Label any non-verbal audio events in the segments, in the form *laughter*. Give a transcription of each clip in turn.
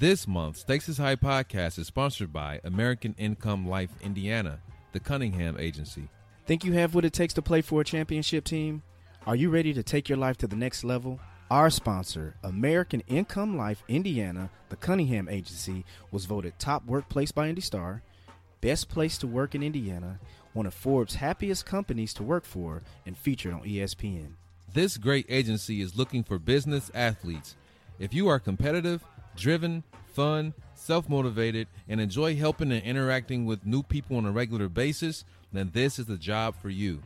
This month, Stakes is High podcast is sponsored by American Income Life Indiana, the Cunningham Agency. Think you have what it takes to play for a championship team? Are you ready to take your life to the next level? Our sponsor, American Income Life Indiana, the Cunningham Agency, was voted top workplace by Indy Star, best place to work in Indiana, one of Forbes' happiest companies to work for, and featured on ESPN. This great agency is looking for business athletes. If you are competitive, driven, fun, self motivated, and enjoy helping and interacting with new people on a regular basis, then this is the job for you.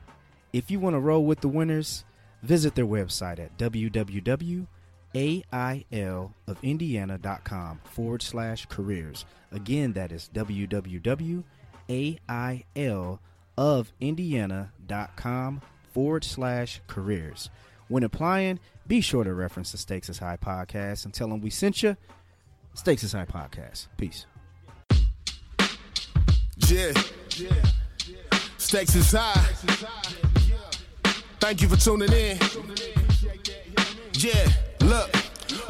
If you want to roll with the winners, visit their website at www.ailofIndiana.com forward slash careers. Again, that is www.ailofIndiana.com forward slash careers. When applying, be sure to reference the Stakes is High podcast and tell them we sent you. Stakes High podcast. Peace. Yeah. Stakes high. Thank you for tuning in. Yeah, look.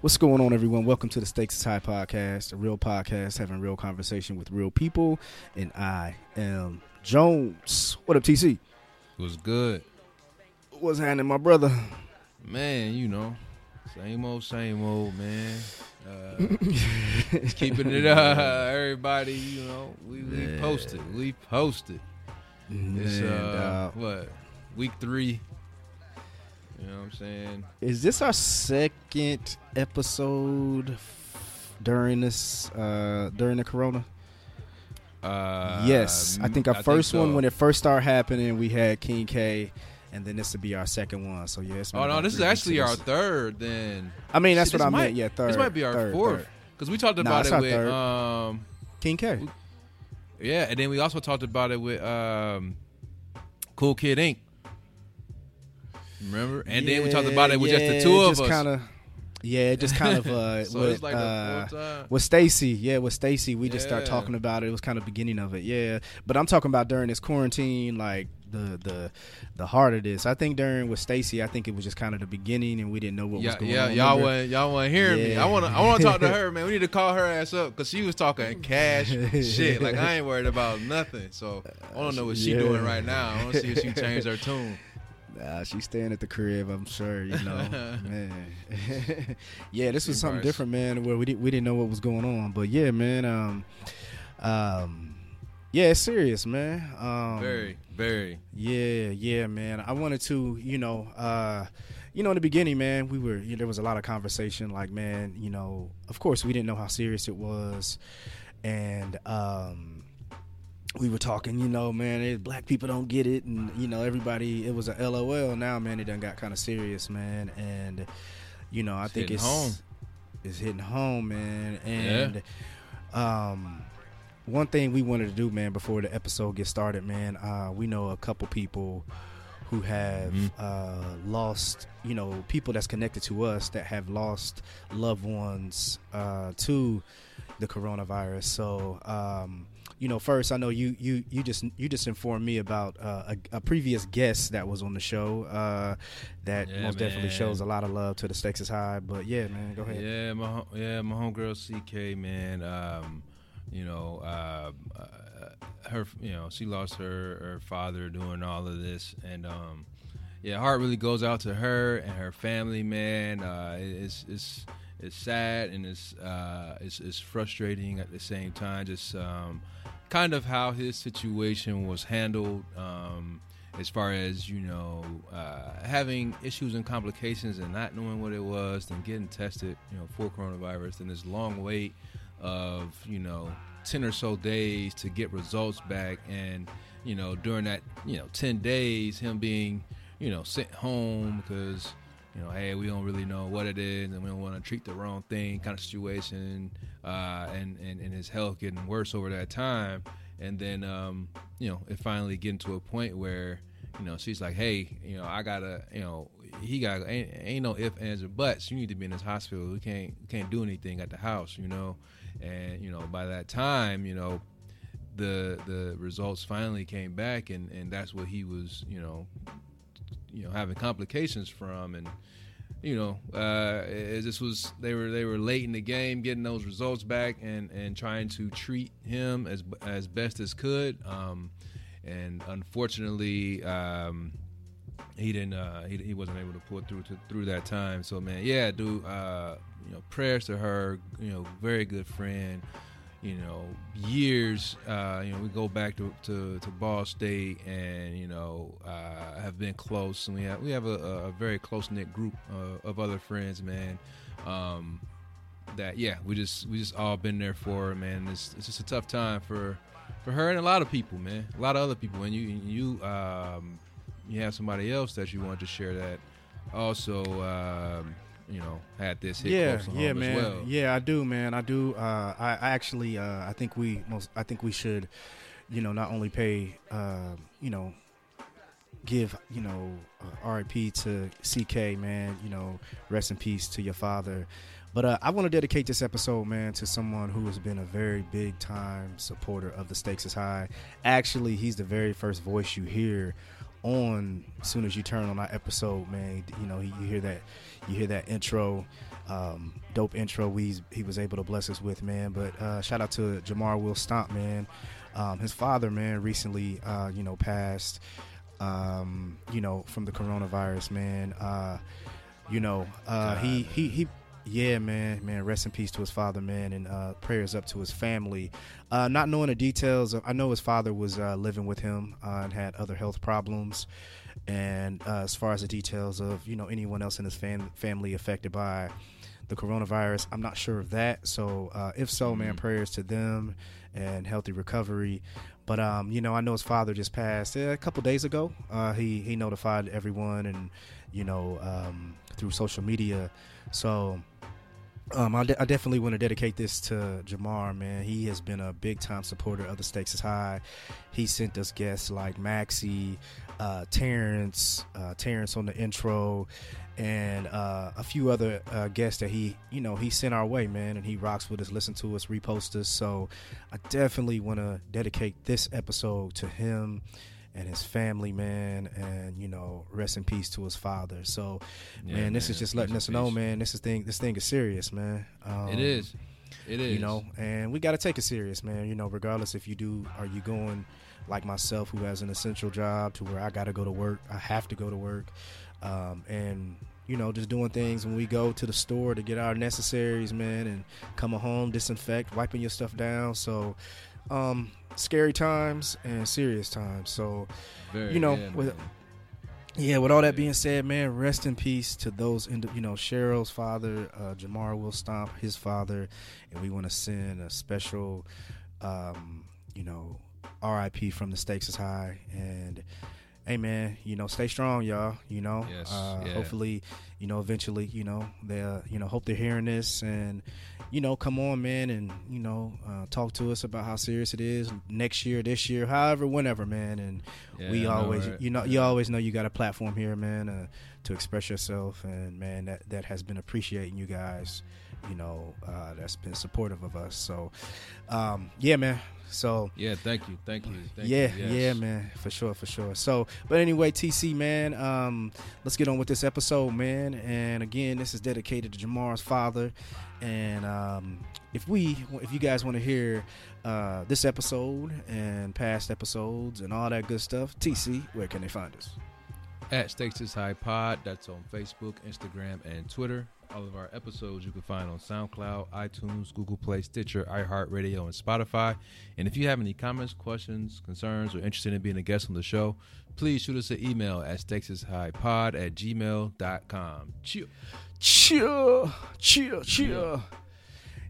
What's going on, everyone? Welcome to the Stakes is High podcast, a real podcast having real conversation with real people. And I am Jones. What up, TC? It was good. What's happening, my brother? Man, you know, same old, same old, man. Uh, *laughs* keeping it up, everybody. You know, we, we posted, we posted. It's Man, uh, dawg. what week three. You know what I'm saying? Is this our second episode f- during this uh during the corona? Uh, yes. I think our I first one so. when it first started happening, we had King K and then this will be our second one. So yeah, Oh no, this is actually our third. Then I mean, that's Shit, what I this meant. Yeah, third. This might be our third, fourth because we talked about it's it with third. um King K. yeah, and then we also talked about it with um Cool Kid Inc. Remember? And then we talked about it with just the two of us. Kinda, yeah, it just kind of uh, *laughs* so with, like uh, the fourth time. with Stacy. Yeah, with Stacy, we just start talking about it. It was kind of beginning of it. Yeah, but I'm talking about during this quarantine, like the the the heart of this. I think during with Stacy, I think it was just kind of the beginning, and we didn't know what was Yeah, going yeah, on. y'all want y'all want hearing me. Yeah. I want to I want to talk to *laughs* her, man. We need to call her ass up because she was talking cash shit. Like I ain't worried about nothing. So I don't know what she *laughs* Yeah. doing right now. I want to see if she changed her tune. Nah, she's staying at the crib. I'm sure you know, *laughs* man. *laughs* yeah, this was something different, man. Where we didn't we didn't know what was going on, but yeah, man. Um, um, yeah, it's serious, man. Um, Very, very. Yeah, yeah, man. I wanted to, you know, uh, you know, in the beginning, man, we were you know, there was a lot of conversation. Like, man, you know, of course, we didn't know how serious it was, and um, we were talking, you know, man, black people don't get it, and you know, everybody, it was a LOL. Now, man, it done got kind of serious, man, and you know, I It's think it's home. it's hitting home, man, and um one thing we wanted to do, man, before the episode gets started, man, uh, we know a couple people who have Mhm. uh, lost, you know, people that's connected to us that have lost loved ones uh, to the coronavirus. So, um, you know, first I know you you you just you just informed me about uh, a, a previous guest that was on the show uh, that Yeah, most definitely shows a lot of love to the stakes is high. But yeah, man, go ahead. Yeah, my yeah, my homegirl CK man. Um, you know, uh, uh, her, you know, she lost her her father doing all of this, and um, yeah, heart really goes out to her and her family, man. Uh, it's it's it's sad and it's uh, it's it's frustrating at the same time. Just um, kind of how his situation was handled. Um, as far as you know, uh, having issues and complications and not knowing what it was, then getting tested, you know, for coronavirus, and this long wait of you know ten or so days to get results back, and you know during that you know ten days, him being you know sent home because you know, hey, we don't really know what it is, and we don't want to treat the wrong thing, kind of situation, uh, and, and and his health getting worse over that time, and then um, you know, it finally getting to a point where you know she's like, hey, you know, I gotta, you know, he got ain't, ain't no ifs ands or buts. You need to be in this hospital. We can't can't do anything at the house, you know, and you know by that time, you know. The, the results finally came back and, and that's what he was you know you know having complications from and you know uh this was they were they were late in the game getting those results back and and trying to treat him as as best as could um and unfortunately um he didn't uh he, he wasn't able to pull through to, through that time so man yeah dude uh you know prayers to her you know very good friend you know, years. Uh, you know, we go back to, to, to Ball State, and you know, uh, have been close, and we have we have a, a very close knit group uh, of other friends, man. Um, that yeah, we just we just all been there for her, man. It's, it's just a tough time for for her and a lot of people, man. A lot of other people, and you you um, you have somebody else that you want to share that also. Um, you know had this hit yeah, close to yeah, home man. as well. Yeah, I do, man. I do. Uh, I, I actually, uh, I think we most, I think we should, you know, not only pay, uh, you know, give, you know, uh, RIP to CK, man. You know, rest in peace to your father. But uh, I want to dedicate this episode, man, to someone who has been a very big time supporter of the Stakes is High. Actually, he's the very first voice you hear on as soon as you turn on that episode, man. You know, you hear that, you hear that intro, um, dope intro. We he was able to bless us with, man. But uh, shout out to Jamar Will Stomp, man. Um, his father, man, recently, uh, you know, passed, um, you know, from the coronavirus, man. Uh, you know, uh, he he he yeah, man, man. Rest in peace to his father, man, and uh, prayers up to his family. Uh, not knowing the details, I know his father was uh, living with him uh, and had other health problems. And uh, as far as the details of you know anyone else in his fam- family affected by the coronavirus, I'm not sure of that. So uh, if so, man, prayers to them and healthy recovery. But um, you know, I know his father just passed uh, a couple days ago. Uh, he he notified everyone, and you know, um, through social media. So um, I, de- I definitely want to dedicate this to Jamar, man. He has been a big time supporter of the Stakes is High. He sent us guests like Maxie, uh, Terrence, uh, Terrence on the intro, and uh, a few other uh, guests that he, you know, he sent our way, man. And he rocks with us, listen to us, repost us. So I definitely want to dedicate this episode to him and his family, man, and you know, rest in peace to his father. So, Yeah, man, this man, is just letting in us know, man. This is thing. This thing is serious, man. Um, It is. It is. you know, and we got to take it serious, man. You know, regardless if you do, are you going like myself, who has an essential job, to where I got to go to work, I have to go to work, um, and you know, just doing things when we go to the store to get our necessaries, man, and come home, disinfect, wiping your stuff down. So, um, scary times and serious times. So, Very, you know, yeah, with- man. yeah, with all that being said, man, rest in peace to those, indi- you know, Cheryl's father, uh, Jamar Will Stomp, his father, and we want to send a special, um, you know, RIP from the stakes is high. And hey, man, you know, stay strong, y'all. You know, Yes, uh, yeah. hopefully, you know, eventually, you know, they, uh, you know, hope they're hearing this and. You know, come on, man, and you know, uh, talk to us about how serious it is next year, this year, however, whenever, man. And Yeah, we always right? you know you always know you got a platform here man uh, to express yourself and man that that has been appreciating you guys you know uh, that's been supportive of us so um, yeah man so Yeah, thank you, thank you, thank yeah, you. yes. yeah, man, for sure, for sure. So, but anyway, TC, man, um, let's get on with this episode, man. And again, this is dedicated to Jamar's father. And um, if we, if you guys want to hear uh, this episode and past episodes and all that good stuff, TC, where can they find us? At Stakes is High Pod, that's on Facebook, Instagram, and Twitter. All of our episodes you can find on SoundCloud, iTunes, Google Play, Stitcher, iHeartRadio, and Spotify. And if you have any comments, questions, concerns, or interested in being a guest on the show, please shoot us an email at stakesishighpod at gmail.com. Chill. Chill, chill, chill.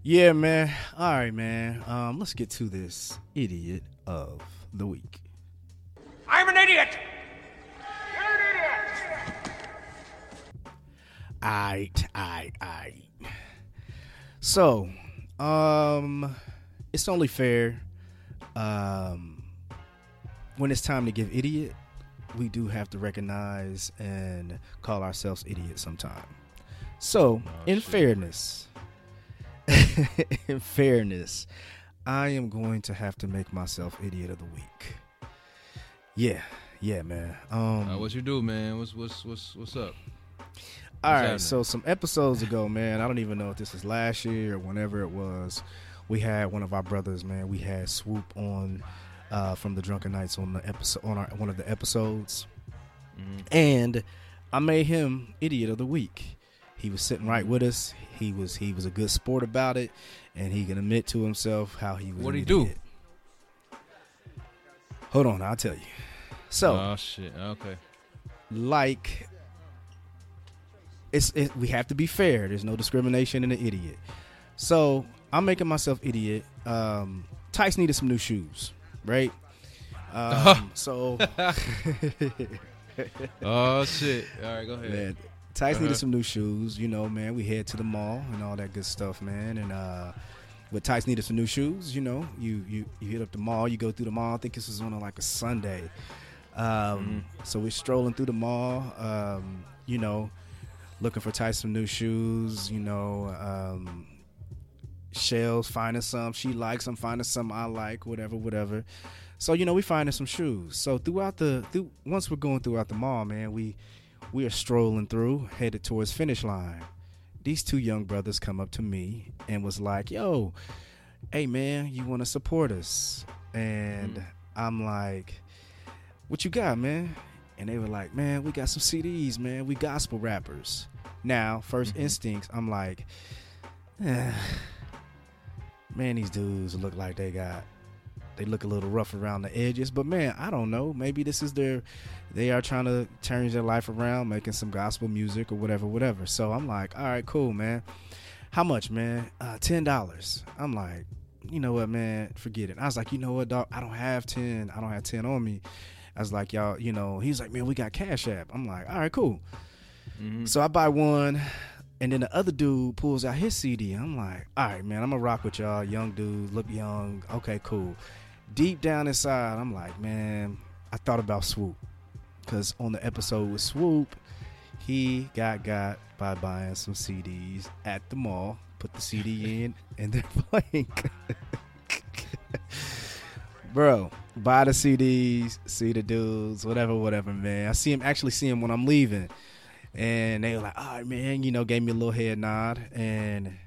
Yeah, man. All right, man. Um, let's get to this idiot of the week. I'm an idiot. Aight, aight, aight. So, um, it's only fair. Um, when it's time to give idiot, we do have to recognize and call ourselves idiots sometime. So, in fairness, *laughs* in fairness, I am going to have to make myself idiot of the week. Yeah, yeah, man. Um, Uh, what you do, man? What's what's what's what's up? All right, happening? so some episodes ago, man, I don't even know if this was last year or whenever it was. We had one of our brothers, man. We had Swoop on uh, from the Drunken Nights on the episode on our, one of the episodes, and I made him idiot of the week. He was sitting right with us. He was he was a good sport about it, and he can admit to himself how he was. What'd an he do? Hold on, I'll tell you. So Oh shit. Okay. like it's it, we have to be fair. There's no discrimination in an idiot. So I'm making myself idiot. Um, Tice needed some new shoes, right? Um, *laughs* so *laughs* Oh shit. All right, go ahead. man, Tice Uh-huh. needed some new shoes. You know, man, we head to the mall and all that good stuff, man. And uh, with Tice needed some new shoes, you know, you you you hit up the mall, you go through the mall. I think this was on a, like a Sunday. Um, So we're strolling through the mall, um, you know, looking for Tice some new shoes. You know, um, Shells finding some she likes. I'm finding some I like. Whatever, whatever. So you know, we finding some shoes. So throughout the through, once we're going throughout the mall, man, we we are strolling through, headed towards finish line. These two young brothers come up to me and was like, "Yo, hey man, you want to support us?" And I'm like, "What you got, man?" And they were like, "Man, we got some CDs, man. We gospel rappers." Now, 1st instincts, I'm like, eh, "Man, these dudes look like they got they look a little rough around the edges, but man, I don't know. Maybe this is their they are trying to turn their life around, making some gospel music or whatever, whatever. So I'm like, all right, cool, man. How much, man? Uh, ten dollars. I'm like, you know what, man? Forget it. I was like, you know what, dog? I don't have ten. I don't have ten on me. I was like, y'all, you know. He's like, man, we got Cash App. I'm like, all right, cool. Mm-hmm. So I buy one, and then the other dude pulls out his CD. I'm like, all right, man, I'm gonna rock with y'all. Young dude, look young. Okay, cool. Deep down inside, I'm like, man, I thought about Swoop. Because on the episode with Swoop, he got got by buying some CDs at the mall, put the CD in, and they're *laughs* playing. Bro, buy the CDs, see the dudes, whatever, whatever, man. I see him actually see him when I'm leaving. And they were like, all right, man, you know, gave me a little head nod and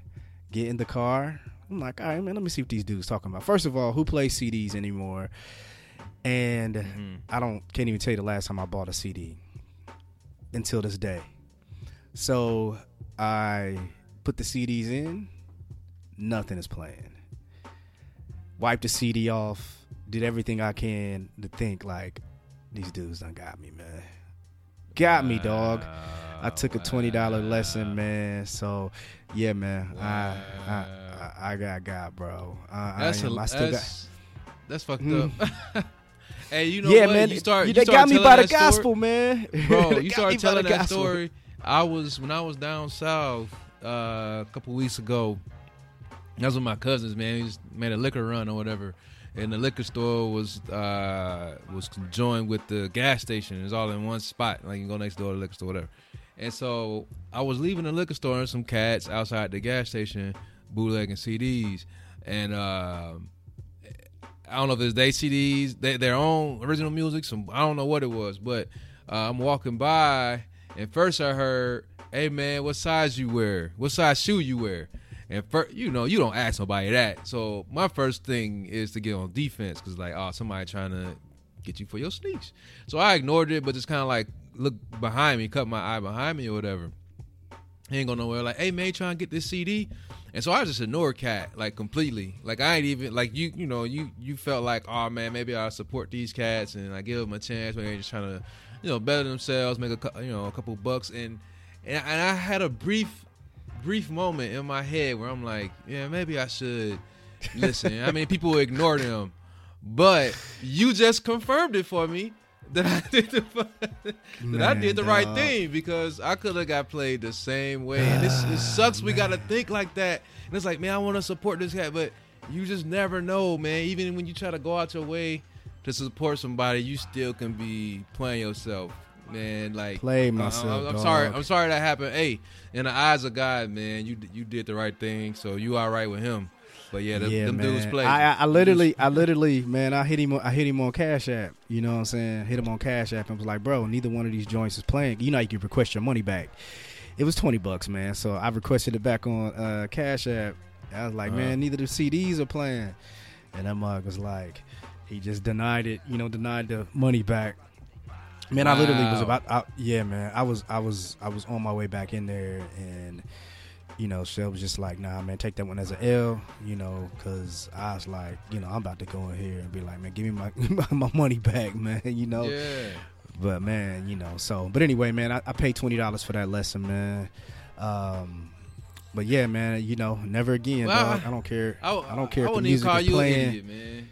get in the car. I'm like, all right, man, let me see what these dudes talking about. First of all, who plays CDs anymore? And mm-hmm. I don't can't even tell you the last time I bought a CD until this day. So I put the CDs in, nothing is playing. Wipe the CD off, did everything I can to think like these dudes done got me, man. Got me, dog. I took a twenty dollar lesson, man. So yeah, man. I, I I I got God, bro. I, That's I, am, a, I still got. that's, that's fucked up. *laughs* hey, you know yeah, what? man. You start. you- they start got me by the that story- gospel, man. *laughs* bro. You got started telling that gospel. story. I was when I was down south uh, a couple weeks ago. That was with my cousins, man. We just made a liquor run or whatever, and the liquor store was uh, was conjoined with the gas station. It was all in one spot. Like you go next door to the liquor store, whatever. And so I was leaving the liquor store and some cats outside the gas station bootlegging CDs, and. um I don't know if it's they CDs, they, their own original music. Some I don't know what it was, but uh, I'm walking by, and first I heard, "Hey man, what size you wear? What size shoe you wear?" And first, you know, you don't ask nobody that. So my first thing is to get on defense because like, oh, somebody trying to get you for your sneaks. So I ignored it, but just kind of like look behind me, cut my eye behind me or whatever. He ain't going nowhere. Like, hey man, trying to get this CD? And so I just ignored Cat like completely. Like I ain't even like you. You know, you you felt like, oh man, maybe I'll support these cats and I give them a chance. Maybe they're just trying to, you know, better themselves, make a you know a couple bucks. And, and I had a brief brief moment in my head where I'm like, yeah, maybe I should listen. I mean, people ignore them, but you just confirmed it for me that I did the *laughs* that I did the right dog. thing because I could have got played the same way. And it's, it *sighs* sucks. We gotta think like that. And it's like, man, I want to support this guy, but you just never know, man. Even when you try to go out your way to support somebody, you still can be playing yourself, man. Like Play I- myself, I'm, I'm sorry. I'm sorry that happened. Hey, in the eyes of God, man, you you did the right thing, so you all right with him. But yeah, them, yeah, them man. dudes play. I, I, I literally, I literally, man, I hit him. on- I hit him on Cash App. You know what I'm saying? Hit him on Cash App and was like, bro, neither one of these joints is playing. You know, you can request your money back. It was twenty bucks, man. So I requested it back on uh, Cash App. I was like, Uh-huh. man, neither the CDs are playing. And that mug was like, he just denied it. You know, denied the money back. Man, I literally was about. I, yeah, man, I was, I was, I was on my way back in there, and you know, Shell was just like, nah, man, take that one as an L, you know, because I was like, you know, I'm about to go in here and be like, man, give me my *laughs* my money back, man, *laughs* you know. yeah. But man, you know, so but anyway, man, I, I paid twenty dollars for that lesson, man. Um, but yeah, man, you know, never again, Well, dog. I- I don't care. I, I don't care I if the music is you playing. an idiot, man.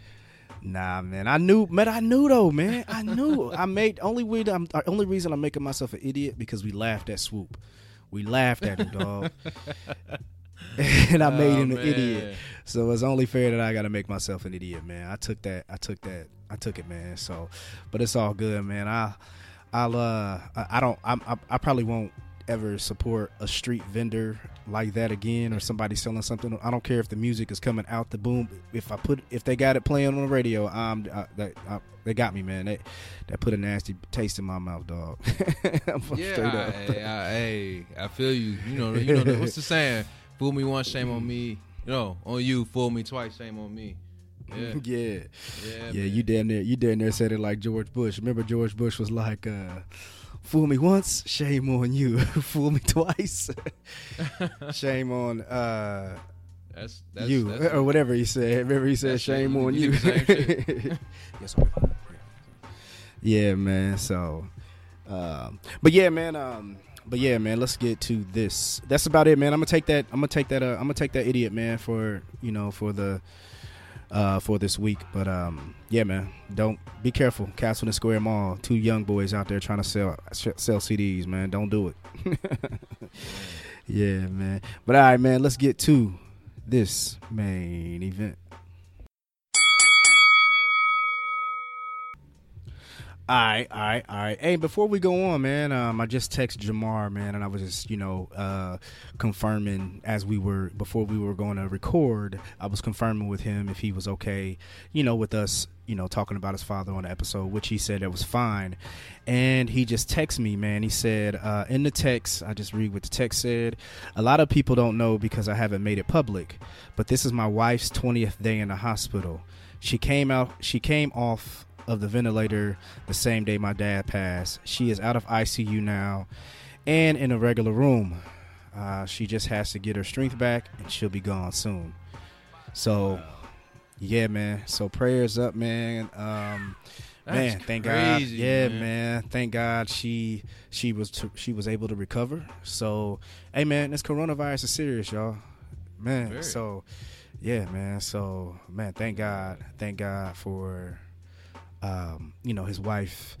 Nah, man, I knew, man, I knew though, man, I knew. I made only way. I'm only reason I'm making myself an idiot because we laughed at Swoop. We laughed at him, dog, *laughs* and I made Oh, him an man. idiot. So it's only fair that I got to make myself an idiot, man. I took that. I took that. I took it, man. So, but it's all good, man. I, I'll. Uh, I, I don't. I'm, I, I probably won't ever support a street vendor like that again, or somebody selling something. I don't care if the music is coming out the boom. If I put, if they got it playing on the radio, um, I, that, I, they got me, man. They, that put a nasty taste in my mouth, dog. *laughs* Yeah, straight I. I, hey, feel you. You know, you know what's the saying? Fool me once, shame on me. No, on you. Fool me twice, shame on me. Yeah, *laughs* yeah. yeah, Yeah, you damn near you damn near said it like George Bush. Remember George Bush was like, uh, "Fool me once, shame on you. *laughs* Fool me twice, *laughs* shame on uh, That's, that's you," that's, or whatever he said. Remember he said, "Shame on you you." did the same shit. *laughs* yes. Yeah, man. So, um, but yeah, man. Um, but yeah, man. Let's get to this. That's about it, man. I'm gonna take that. I'm gonna take that. Uh, I'm gonna take that idiot, man, for you know, for the uh, for this week. But um, yeah, man, don't be careful. Castleton Square Mall, two young boys out there trying to sell sell CDs, man. Don't do it. *laughs* yeah, man. But all right, man. Let's get to this main event. All right, all right, all right. Hey, before we go on, man, um, I just texted Jamar, man, and I was just, you know, uh, confirming as we were before we were going to record. I was confirming with him if he was okay, you know, with us, you know, talking about his father on the episode, which he said it was fine. And he just texted me, man. He said uh, in the text, I just read what the text said. A lot of people don't know because I haven't made it public, but this is my wife's twentieth day in the hospital. She came out. She came off of the ventilator the same day my dad passed. She is out of ICU now and in a regular room. Uh, she just has to get her strength back and she'll be gone soon. So, yeah, man. So prayers up, man. Um, man, thank crazy, God. Yeah, man. man. Thank God she she was t- she was able to recover. So, hey, man, this coronavirus is serious, y'all. Man, Very. so yeah, man. So, man, thank God, thank God for um, you know, his wife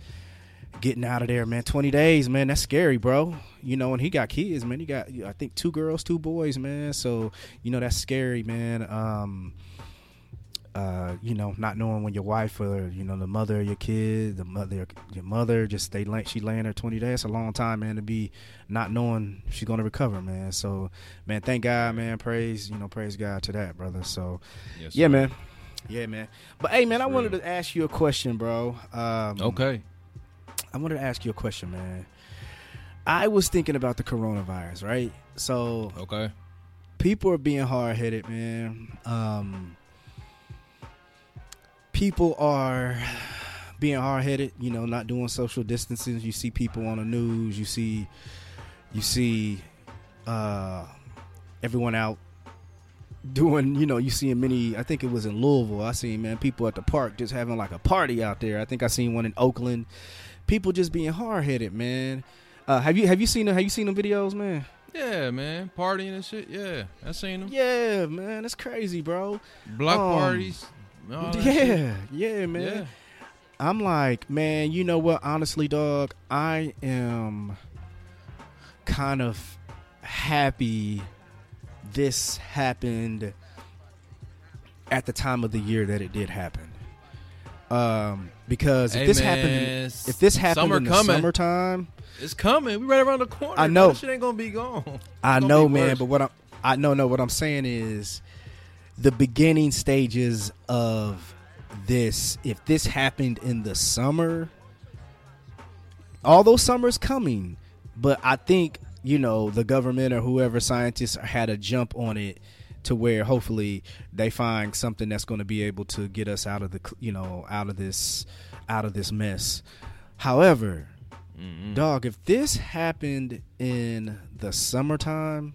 getting out of there, man. 20 days, man. That's scary, bro. You know, and he got kids, man. He got, I think, two girls, two boys, man. So, you know, that's scary, man. Um, uh, you know, not knowing when your wife or you know the mother of your kid, the mother, your mother, just they she laying there twenty days. That's a long time, man, to be not knowing she's gonna recover, man. So, man, thank God, man. Praise, you know, praise God to that, brother. So, Yes, yeah, man. Yeah, man. But hey, man, I That's wanted to ask you a question, bro. Um, Okay. I wanted to ask you a question, man. I was thinking about the coronavirus, right? So Okay. people are being hard headed, man. Um, people are being hard headed, you know, not doing social distancing. You see people on the news. You see, you see, uh, everyone out doing. You know, you see many. I think it was in Louisville. I seen man people at the park just having like a party out there. I think I seen one in Oakland. People just being hard headed, man. Uh, have you have you seen have you seen the videos, man? Yeah, man, partying and shit. Yeah, I seen them. Yeah, man, it's crazy, bro. Block Um, parties. yeah, shit. yeah, man. Yeah. I'm like, man, you know what? Honestly, dog, I am kind of happy this happened at the time of the year that it did happen. Um, because if Hey, this man, happened, if this happened summer in the coming. summertime, It's coming. We right around the corner. I know. Shit ain't gonna be gone. *laughs* It's I know, man. worse. But what I'm, I know, no. What I'm saying is, the beginning stages of this. If this happened in the summer, although summer's coming, but I think you know the government or whoever scientists had a jump on it to where hopefully they find something that's going to be able to get us out of the you know out of this out of this mess. However, dog, if this happened in the summertime,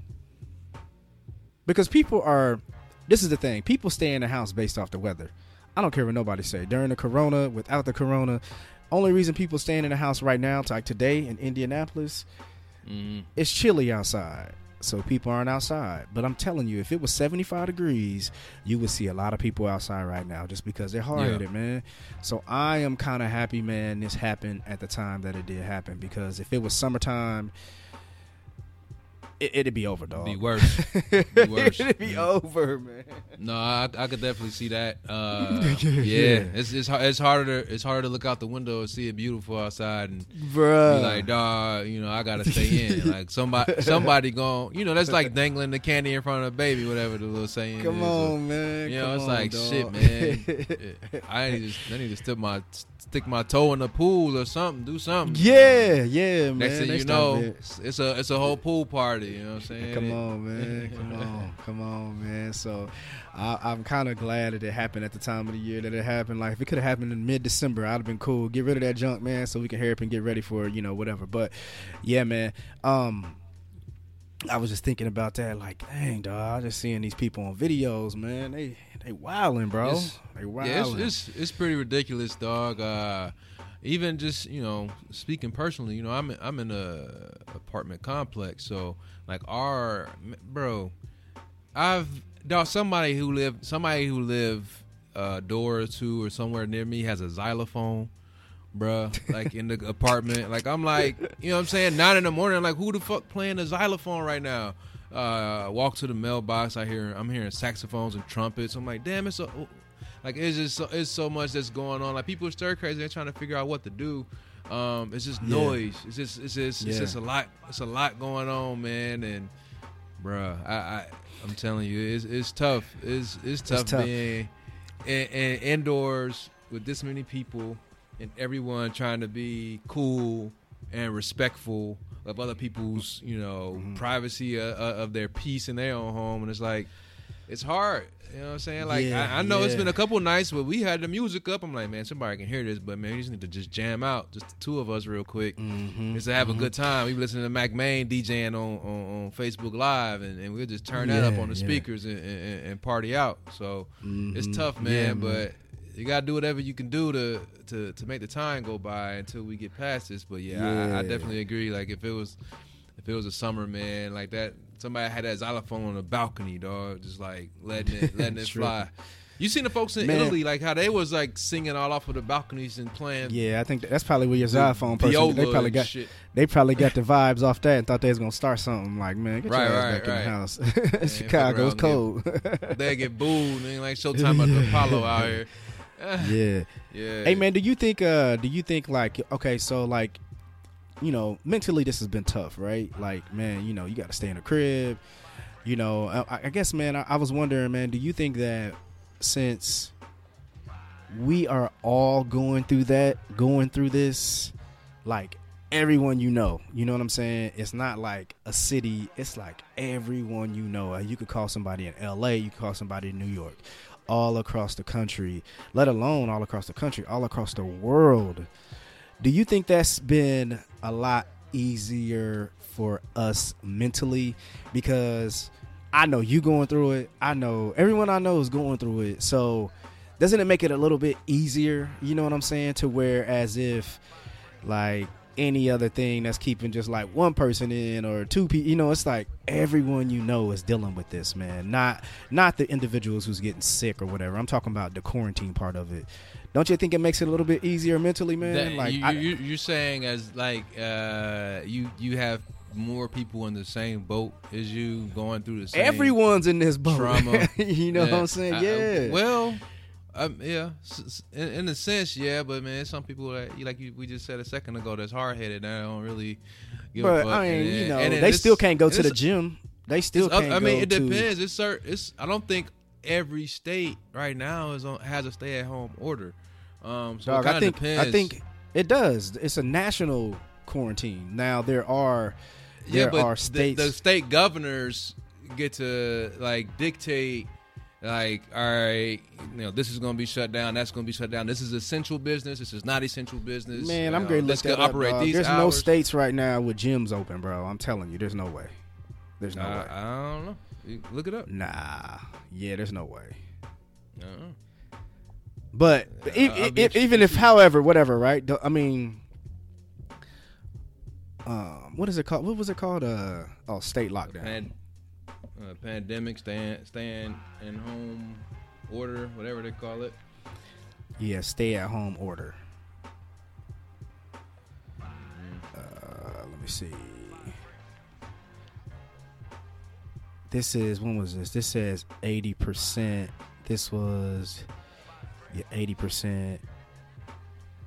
because people are, this is the thing, people stay in the house based off the weather. I don't care what nobody say. During the corona, without the corona, only reason people staying in the house right now, like today in Indianapolis, Mhm. it's chilly outside. So people aren't outside. But I'm telling you, if it was 75 degrees, you would see a lot of people outside right now just because they're hard headed, man. So I am kind of happy, man, this happened at the time that it did happen because if it was summertime, it, it'd be over, dog. Be worse. Be *laughs* worse. it'd be over, man. No, I, I could definitely see that. *laughs* Uh, yeah, it's it's har- it's harder it's harder to look out the window and see it beautiful outside and Bruh. be like, dog, you know, I gotta stay in. *laughs* Like somebody somebody going, you know, that's like dangling the candy in front of a baby, whatever the little saying. Come is. on, man. You know, Come it's on, like dog. shit, man. I need to I need to stick my stick my toe in the pool or something, do something. yeah, yeah, man. Next thing They you know, it. it's, it's a it's a whole pool party. You know what I'm saying? Come on, man. *laughs* Come on. Come on, man. So I, I'm kind of glad that it happened at the time of the year that it happened. Like, if it could have happened in mid December, I'd have been cool. Get rid of that junk, man, so we can hurry up and get ready for, you know, whatever. But yeah, man. Um, I was just thinking about that. Like, dang, dog. I just seeing these people on videos, man. They they wilding, bro. It's- they Yeah, wilding. it's, it's it's pretty ridiculous, dog. Uh, even just you know, speaking personally, you know, I'm I'm in a apartment complex, so like our bro, I've dog somebody who live somebody who live a door or two or somewhere near me has a xylophone. Bruh, like in the *laughs* apartment, like I'm like, you know what I'm saying? Nine in the morning, I'm like, who the fuck playing the xylophone right now? Uh, walk to the mailbox, I hear, I'm hearing saxophones and trumpets. I'm like, damn, it's a, like it's just so, it's so much that's going on. Like people are stir crazy. They're trying to figure out what to do. Um, it's just Yeah. noise. It's just it's just it's just a lot. It's a lot going on, man. And bruh, I, I I'm telling you, it's it's tough. It's it's tough, tough. being and, in, indoors with this many people and everyone trying to be cool and respectful of other people's you know Mm-hmm. privacy uh, uh, of their peace in their own home. And it's like it's hard. You know what I'm saying? Like Yeah, I, I know it's been a couple nights where we had the music up. I'm like, man, somebody can hear this, but man, we just need to just jam out, just the two of us, real quick, Mm-hmm. just to have a good time. We listening to Mac Main DJing on, on, on Facebook Live, and, and we'll just turn that up on the yeah. speakers and, and, and party out. So it's Mhm. tough, man, Yeah, man. but you gotta do whatever you can do to, to to make the time go by until we get past this. But yeah, I, I definitely agree. Like if it was if it was a summer, man, like that, somebody had that xylophone on the balcony, dog, just like letting it *laughs* letting it fly. You seen the folks in Man. Italy, like how they was like singing all off of the balconies and playing. Yeah, I think that's probably where your xylophone person. They probably got shit. they probably got the *laughs* vibes off that and thought they was gonna start something. Like, man, get Right, your ass right, back in the house. *laughs* fuck Chicago's around, cold. They get booed and like Showtime at the Apollo out here. yeah. Yeah. Hey man, do you think uh do you think like okay, so like you know, mentally this has been tough, right? Like, man, you know, you got to stay in the crib. You know, I, I guess, man, I, I was wondering, man, do you think that since we are all going through that, going through this, like everyone you know, you know what I'm saying? It's not like a city, it's like everyone you know. Uh, You could call somebody in LA, you could call somebody in New York, all across the country, let alone all across the country, all across the world. Do you think that's been a lot easier for us mentally? Because I know you going through it. I know everyone I know is going through it. So doesn't it make it a little bit easier? You know what I'm saying? To where as if like any other thing that's keeping just like one person in or two people. You know, it's like everyone you know is dealing with this, man. Not not the individuals who's getting sick or whatever. I'm talking about the quarantine part of it. Don't you think it makes it a little bit easier mentally, man? That- like you, I- you, you're saying as like uh, you you have more people in the same boat as you going through the same everyone's in this boat. trauma. *laughs* you know what I'm saying? I- I- Yeah. well, um, yeah, in, in a sense, yeah. But man, some people that like you, we just said a second ago, that's hard headed. That don't really. Give a but fuck. I mean, And you know, and they still can't go to the gym. They still can't. I mean, go it to- depends. It's certain. It's. I don't think every state right now is on has a stay at home order. Um, so Dog, it I think depends. I think it does. It's a national quarantine. Now there are there yeah, but are the- states. The, state governors get to like dictate, like, all right, you know, this is going to be shut down. That's going to be shut down. This is essential business. This is not essential business. man, I'm Uh, Look could that up, operate dog. these There's hours. no states right now with gyms open, bro. I'm telling you, there's no way. There's no I, way. I don't know. You Look it up. Nah, yeah, there's no way. Uh-uh. But e- even if, however, whatever, right? I mean, um, what is it called? What was it called? Uh, oh, state lockdown. Pan, uh, pandemic, staying, staying in home order, whatever they call it. Yeah, stay at home order. Uh, let me see. This is when was this? This says eighty percent. This was yeah eighty percent.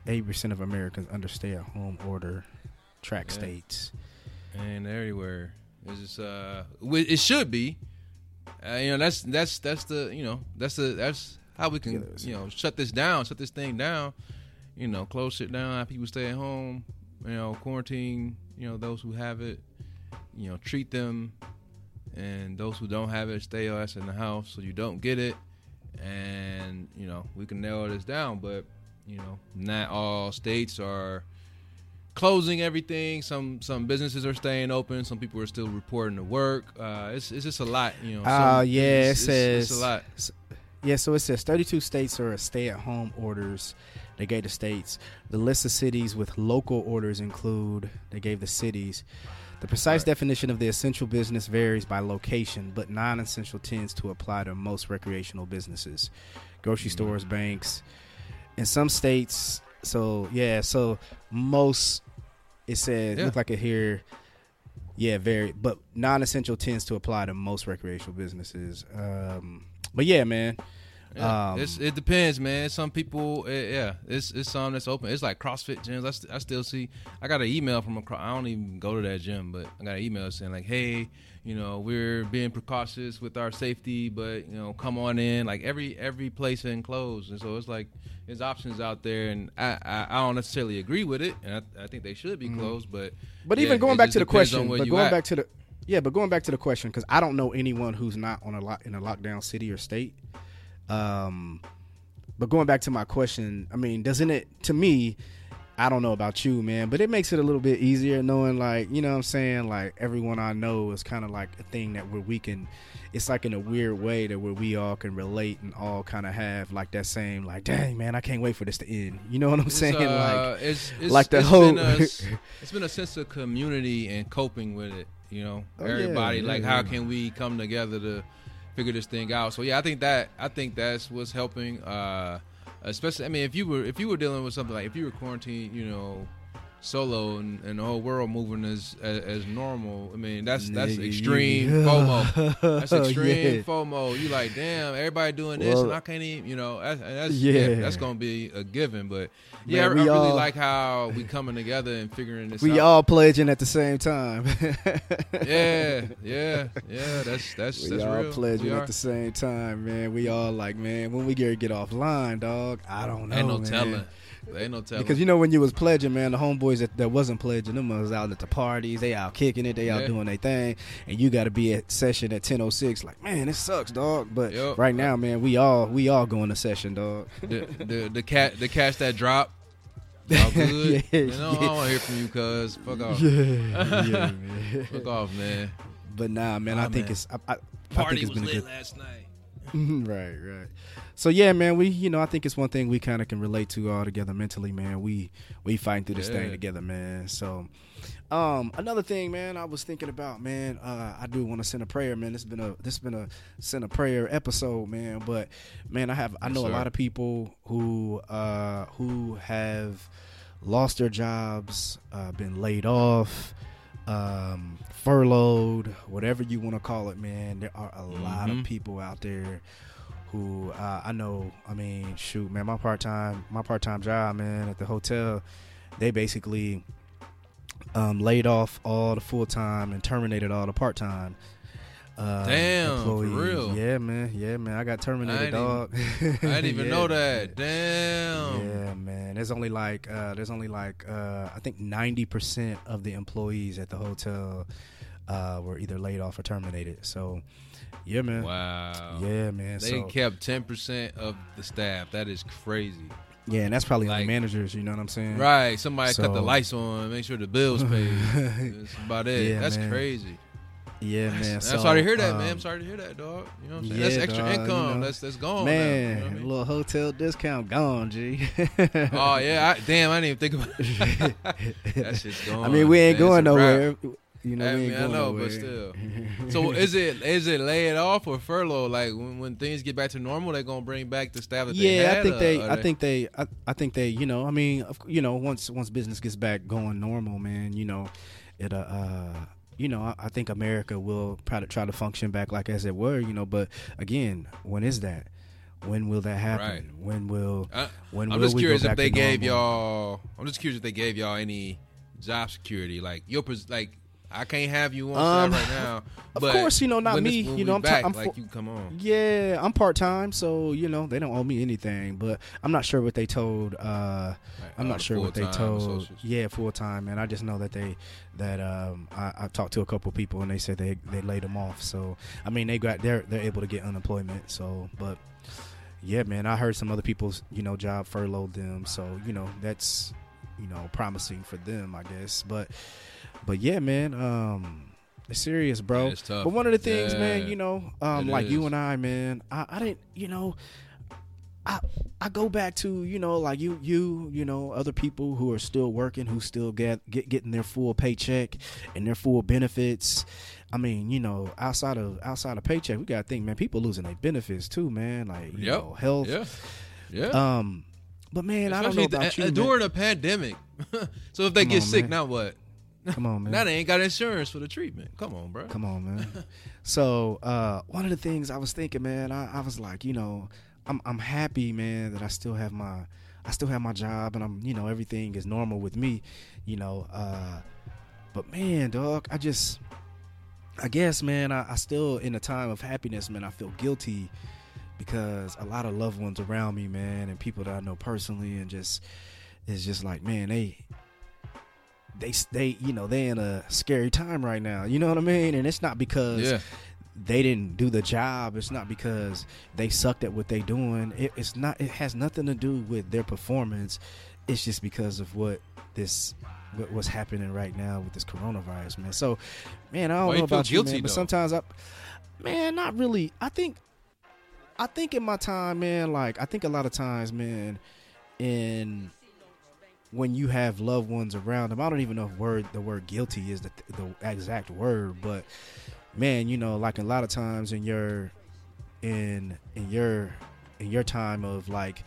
Eighty percent of Americans under stay at home order. Track Yeah. states. and everywhere. It's just uh, it should be. Uh, you know, that's that's that's the you know that's the that's how we can you know shut this down, shut this thing down. You know, close it down. Have people stay at home. You know, quarantine. You know, those who have it. You know, treat them, and those who don't have it, stay ass in the house so you don't get it. And you know, we can narrow this down, but you know, not all states are closing everything. Some some businesses are staying open. Some people are still reporting to work. Uh, it's it's just a lot, you know. Uh, Some- yeah, it it's, it's- it's a lot. Yeah, so it says 32 states are stay at home orders. They gave the states. The list of cities with local orders include, they gave the cities. The precise Right. definition of the essential business varies by location, but non essential tends to apply to most recreational businesses, grocery Mm-hmm. stores, banks. In some states, so yeah, so most, it says, Yeah. look like it here. Yeah, very, but non-essential tends to apply to most recreational businesses. Um, but yeah, man, Yeah, Um, it's, it depends, man. Some people, eh, yeah, it's it's some that's open. It's like CrossFit gyms. I, st- I still see. I got an email from a. cro- I don't even go to that gym, but I got an email saying like, hey, you know, we're being precautious with our safety, but you know, come on in. Like every every place in closed, and so it's like there's options out there, and I I, I don't necessarily agree with it, and I, I think they should be closed, but Mm-hmm. But yeah, even going back to the question, but going at. back to the yeah, but going back to the question because I don't know anyone who's not on a lot in a lockdown city or state. Um, but going back to my question, I mean, doesn't it to me? I don't know about you, man, but it makes it a little bit easier knowing, like, you know what I'm saying? Like, everyone I know is kind of like a thing that where we can, it's like in a weird way that where we all can relate and all kind of have like that same, like, dang, man, I can't wait for this to end. You know what I'm It's, saying? uh, like, it's, it's, like the it's whole- been a, *laughs* it's been a sense of community and coping with it. You know, Oh, yeah, everybody yeah, like, yeah. how can we come together to figure this thing out? So yeah, I think that I think that's what's helping. Uh, especially, I mean, if you were if you were dealing with something like if you were quarantined, you know. Solo and, and the whole world moving as, as as normal. I mean, that's that's Nigga, extreme you- FOMO. That's *laughs* extreme Yeah. FOMO. You like, damn, everybody doing this, Well, and I can't even, you know, that's, that's Yeah. yeah, that's gonna be a given. But yeah, Man, I, I really like how we coming together and figuring this out. we out. all pledging at the same time. *laughs* yeah, yeah, yeah. That's that's We that's all real. pledging We at are. the same time, man. We all like, man, when we get get offline, dog. I don't know, Ain't no man. telling. Ain't no telling. Because you know when you was pledging, man, the homeboys that, that wasn't pledging, them was out at the parties, they out kicking it, they out Yeah. doing their thing, and you got to be at session at ten oh six. Like, man, this sucks, dog. But Yup. right now, man, we all we all going to session, dog. the the the cat the catch that drop. *laughs* Y'all good? Yeah, you know, I yeah. don't want to hear from you, cuz. Fuck off. *laughs* yeah, man. Fuck off, man. But nah, man, I Nah, think man. it's I, I, I think Party it's was been a lit good. last night. *laughs* right, right. So yeah, man, we you know I think it's one thing we kind of can relate to all together mentally, man. We we fighting through this thing together, man. So, um, another thing, man, I was thinking about, man. Uh, I do want to send a prayer, man. This has been a this has been a send a prayer episode, man. But man, I have I Yes, know a lot of people who uh who have lost their jobs, uh, been laid off, um, furloughed, whatever you want to call it, man. There are a lot of Mhm. people out there who uh, I know. I mean, shoot, man, my part time my part time job, man, at the hotel, they basically um, laid off all the full time and terminated all the part time. Uh, Damn, for real? Yeah, man. Yeah, man. I got terminated, I dog. I didn't *laughs* even Yeah, know that. Damn. Yeah, man. There's only like uh, there's only like uh, I think ninety percent of the employees at the hotel uh, were either laid off or terminated. So, yeah, man. Wow. Yeah, man. They so, kept ten percent of the staff. That is crazy. yeah, and that's probably like managers. You know what I'm saying? Right. Somebody cut the lights on, make sure the bills paid. *laughs* That's about it. Yeah, That's man. crazy. Yeah, man. I'm so, sorry to hear that, man. um, I'm sorry to hear that, dog. You know what I'm saying? yeah, that's extra dog, you income. know. that's that's gone. Man, now, you know I mean? little hotel discount gone, G. *laughs* Oh yeah, I, damn! I didn't even think about *laughs* that. Shit's gone. I mean, we ain't Man, going nowhere. You know, I mean, I know, nowhere. but still. *laughs* So is it is it laid off or furlough? Like when, when things get back to normal, they're gonna bring back the staff that they yeah. I think or- they, or I think they, I, I think they, you know, I mean, you know, once once business gets back going normal, man, you know, it, uh, uh you know, I, I think America will try to try to function back like as it were, you know. But again, when is that? When will that happen? Right. When will? I, When I'm will just we go curious if they gave normal? y'all. I'm just curious if they gave y'all any job security. Like your like I can't have you on Um, right now. of course, you know, not me. You know, I'm back, I'm like you come on. Yeah, I'm part time, so you know they don't owe me anything. But I'm not sure what they told. uh Like, I'm all not sure what they told. associates. Yeah, full time, and I just know that they that um I, I talked to a couple people and they said they they laid them off. So I mean they got they're they're able to get unemployment. So but yeah, man, I heard some other people's you know job furloughed them. So you know that's you know promising for them, I guess. But but yeah, man, um. It's serious, bro. Yeah, it's tough. But one of the things, Yeah, man, you know, um, like you and I, man, I, I didn't, you know, I I go back to you know like you you you know other people who are still working who still get, get getting their full paycheck and their full benefits. I mean, you know, outside of outside of paycheck, we gotta think, man. People losing their benefits too, man. Like you Yep. know, health. Yeah. Yeah. Um, but man, I don't know Especially about th- you. uh, man. during a pandemic. *laughs* so if they Come get on, sick, man. now what? *laughs* Come on, man. Now they ain't got insurance for the treatment. Come on, bro. Come on, man. *laughs* so uh, one of the things I was thinking, man, I, I was like, you know, I'm I'm happy, man, that I still have my I still have my job and I'm you know everything is normal with me, you know. Uh, but man, dog, I just I guess, man, I, I still in a time of happiness, man. I feel guilty because a lot of loved ones around me, man, and people that I know personally, and just it's just like, man, they they they you know they in a scary time right now. You know what I mean? And it's not because Yeah. they didn't do the job. It's not because they sucked at what they doing. It, it's not. It has nothing to do with their performance. It's just because of what this what, what's happening right now with this coronavirus, man. So, man, I don't Why you know feel about you, man, but though? sometimes I, man, not really. I think, I think in my time, man, like I think a lot of times, man, in when you have loved ones around them, I don't even know if word the word guilty is the the exact word, but man, you know, like a lot of times in your in in your in your time of like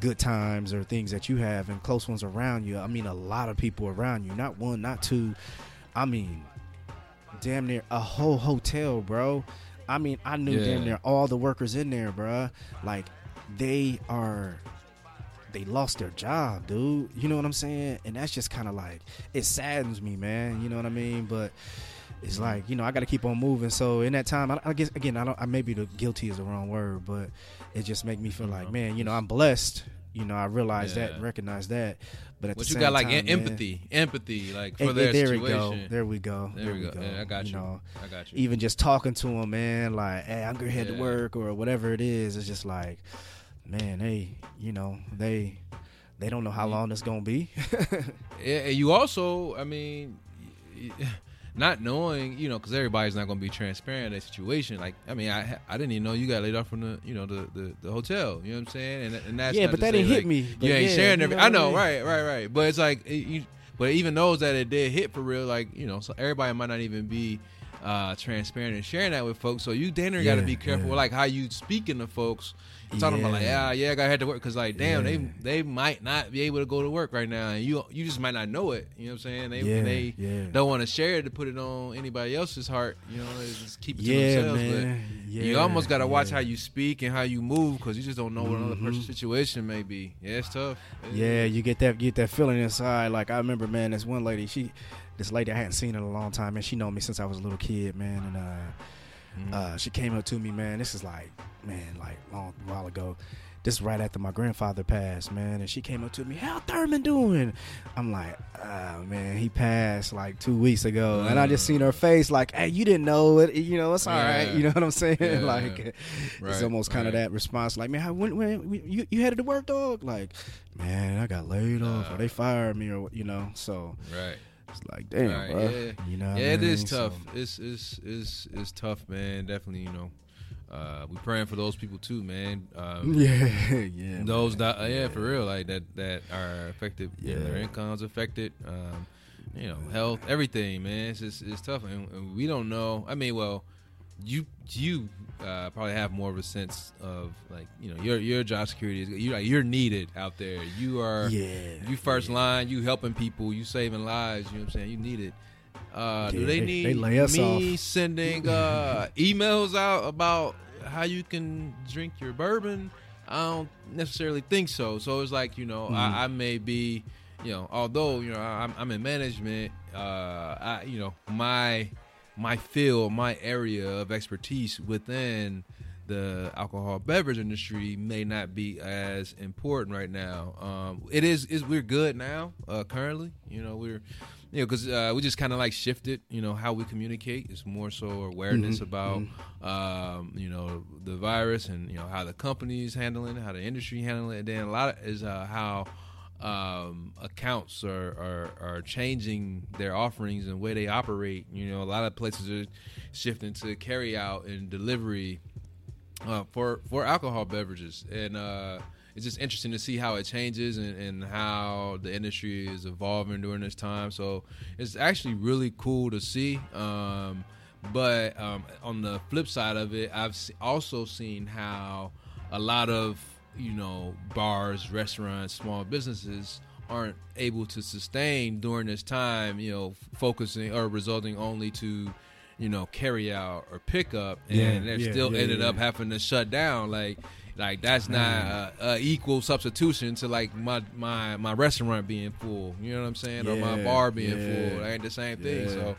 good times or things that you have and close ones around you. I mean, a lot of people around you, not one, not two. I mean, damn near a whole hotel, bro. I mean, I knew Yeah. damn near all the workers in there, bruh. Like, they are, they lost their job, dude. You know what I'm saying? And that's just kind of like, it saddens me, man. You know what I mean? But it's mm-hmm. like, you know, I got to keep on moving. So in that time, I, I guess again, I don't, I maybe the guilty is the wrong word, but it just make me feel like, mm-hmm. man, you know, I'm blessed. You know, I realize that, and recognize that. But at But the you same got like time, em- man- empathy, empathy, like for hey, their there situation. we go. There we go. There we go. Yeah, I got you. know, I got you. even just talking to them, man, like, hey, I'm gonna head to work or whatever it is. It's just like, man, they, you know, they, they don't know how long it's gonna be. *laughs* Yeah, and you also, I mean, *laughs* not knowing, you know, because everybody's not going to be transparent in that situation. Like, I mean, I I didn't even know you got laid off from the, you know, the the, the hotel. You know what I'm saying? And, and that's Yeah, but that didn't hit me. You ain't yeah, sharing you know I know, right, right, right. But it's like it, you. But even those that it did hit for real, like you know, so everybody might not even be uh, transparent and sharing that with folks. So you damn near got to be careful, yeah. like how you speaking to folks. Talking about like, Yeah. yeah, yeah, I got to had to work because like, damn, Yeah. they they might not be able to go to work right now, and you you just might not know it. You know what I'm saying? They Yeah, they yeah. don't want to share it to put it on anybody else's heart. You know, they just keep it to Yeah, themselves. man. But Yeah, you almost got to watch yeah. how you speak and how you move because you just don't know what another Mhm. person's situation may be. Yeah, it's tough. Yeah, you get that get that feeling inside. Like I remember, man, this one lady, she, this lady I hadn't seen in a long time, and she known me since I was a little kid, man. And uh, Mhm. uh, she came up to me, man. This is like, man, like long while ago. This is right after my grandfather passed, man. And she came up to me, "How Thurman doing?" I'm like, "Oh man, he passed like two weeks ago." And I just seen her face, like, "Hey, you didn't know it? You know, it's all right." Yeah. You know what I'm saying? *laughs* Yeah. like, it's Right, almost kind of that response, like, "Man, how, when, when you you headed to work, dog?" Like, man, I got laid off, or they fired me, or you know. So Right. It's like, damn, Right, bro. yeah. You know, yeah, I it is tough. So- It's it's it's it's tough, man. Definitely, you know. Uh, we praying for those people too, man. Um, *laughs* yeah, yeah. those man. that uh, yeah, for real, like that that are affected. Yeah, their incomes affected. Um, you know, health, everything, man. It's just it's tough, and, and we don't know. I mean, well, you you uh, probably have more of a sense of like you know your your job security is you like you're needed out there. You are Yeah, you first line. You helping people. You saving lives. You know what I'm saying. You need it. Uh, do Yeah, they they- need they lay us me off. sending uh, emails out about how you can drink your bourbon? I don't necessarily think so. So it's like you know, Mm-hmm. I, I may be, you know, although you know I'm, I'm in management. Uh, I you know my my field, my area of expertise within the alcohol beverage industry may not be as important right now. Um, it is is we're good now uh, currently. You know we're you know because uh, we just kind of like shifted. You know how we communicate. It's more so awareness about um, you know the virus and you know how the companies handling it, how the industry handling it. And then a lot of is uh, how um, accounts are, are are changing their offerings and way they operate. You know, a lot of places are shifting to carry out and delivery uh, for for alcohol beverages, and uh, it's just interesting to see how it changes and, and how the industry is evolving during this time. So it's actually really cool to see. Um, but um, on the flip side of it, I've also seen how a lot of you know bars, restaurants, small businesses aren't able to sustain during this time. You know, focusing or resulting only to you know carry out or pick up, and Yeah, they're yeah, still yeah, ended up having to shut down. Like, like that's not a, a equal substitution to like my my my restaurant being full. You know what I'm saying? or my bar being full. That ain't the same thing. So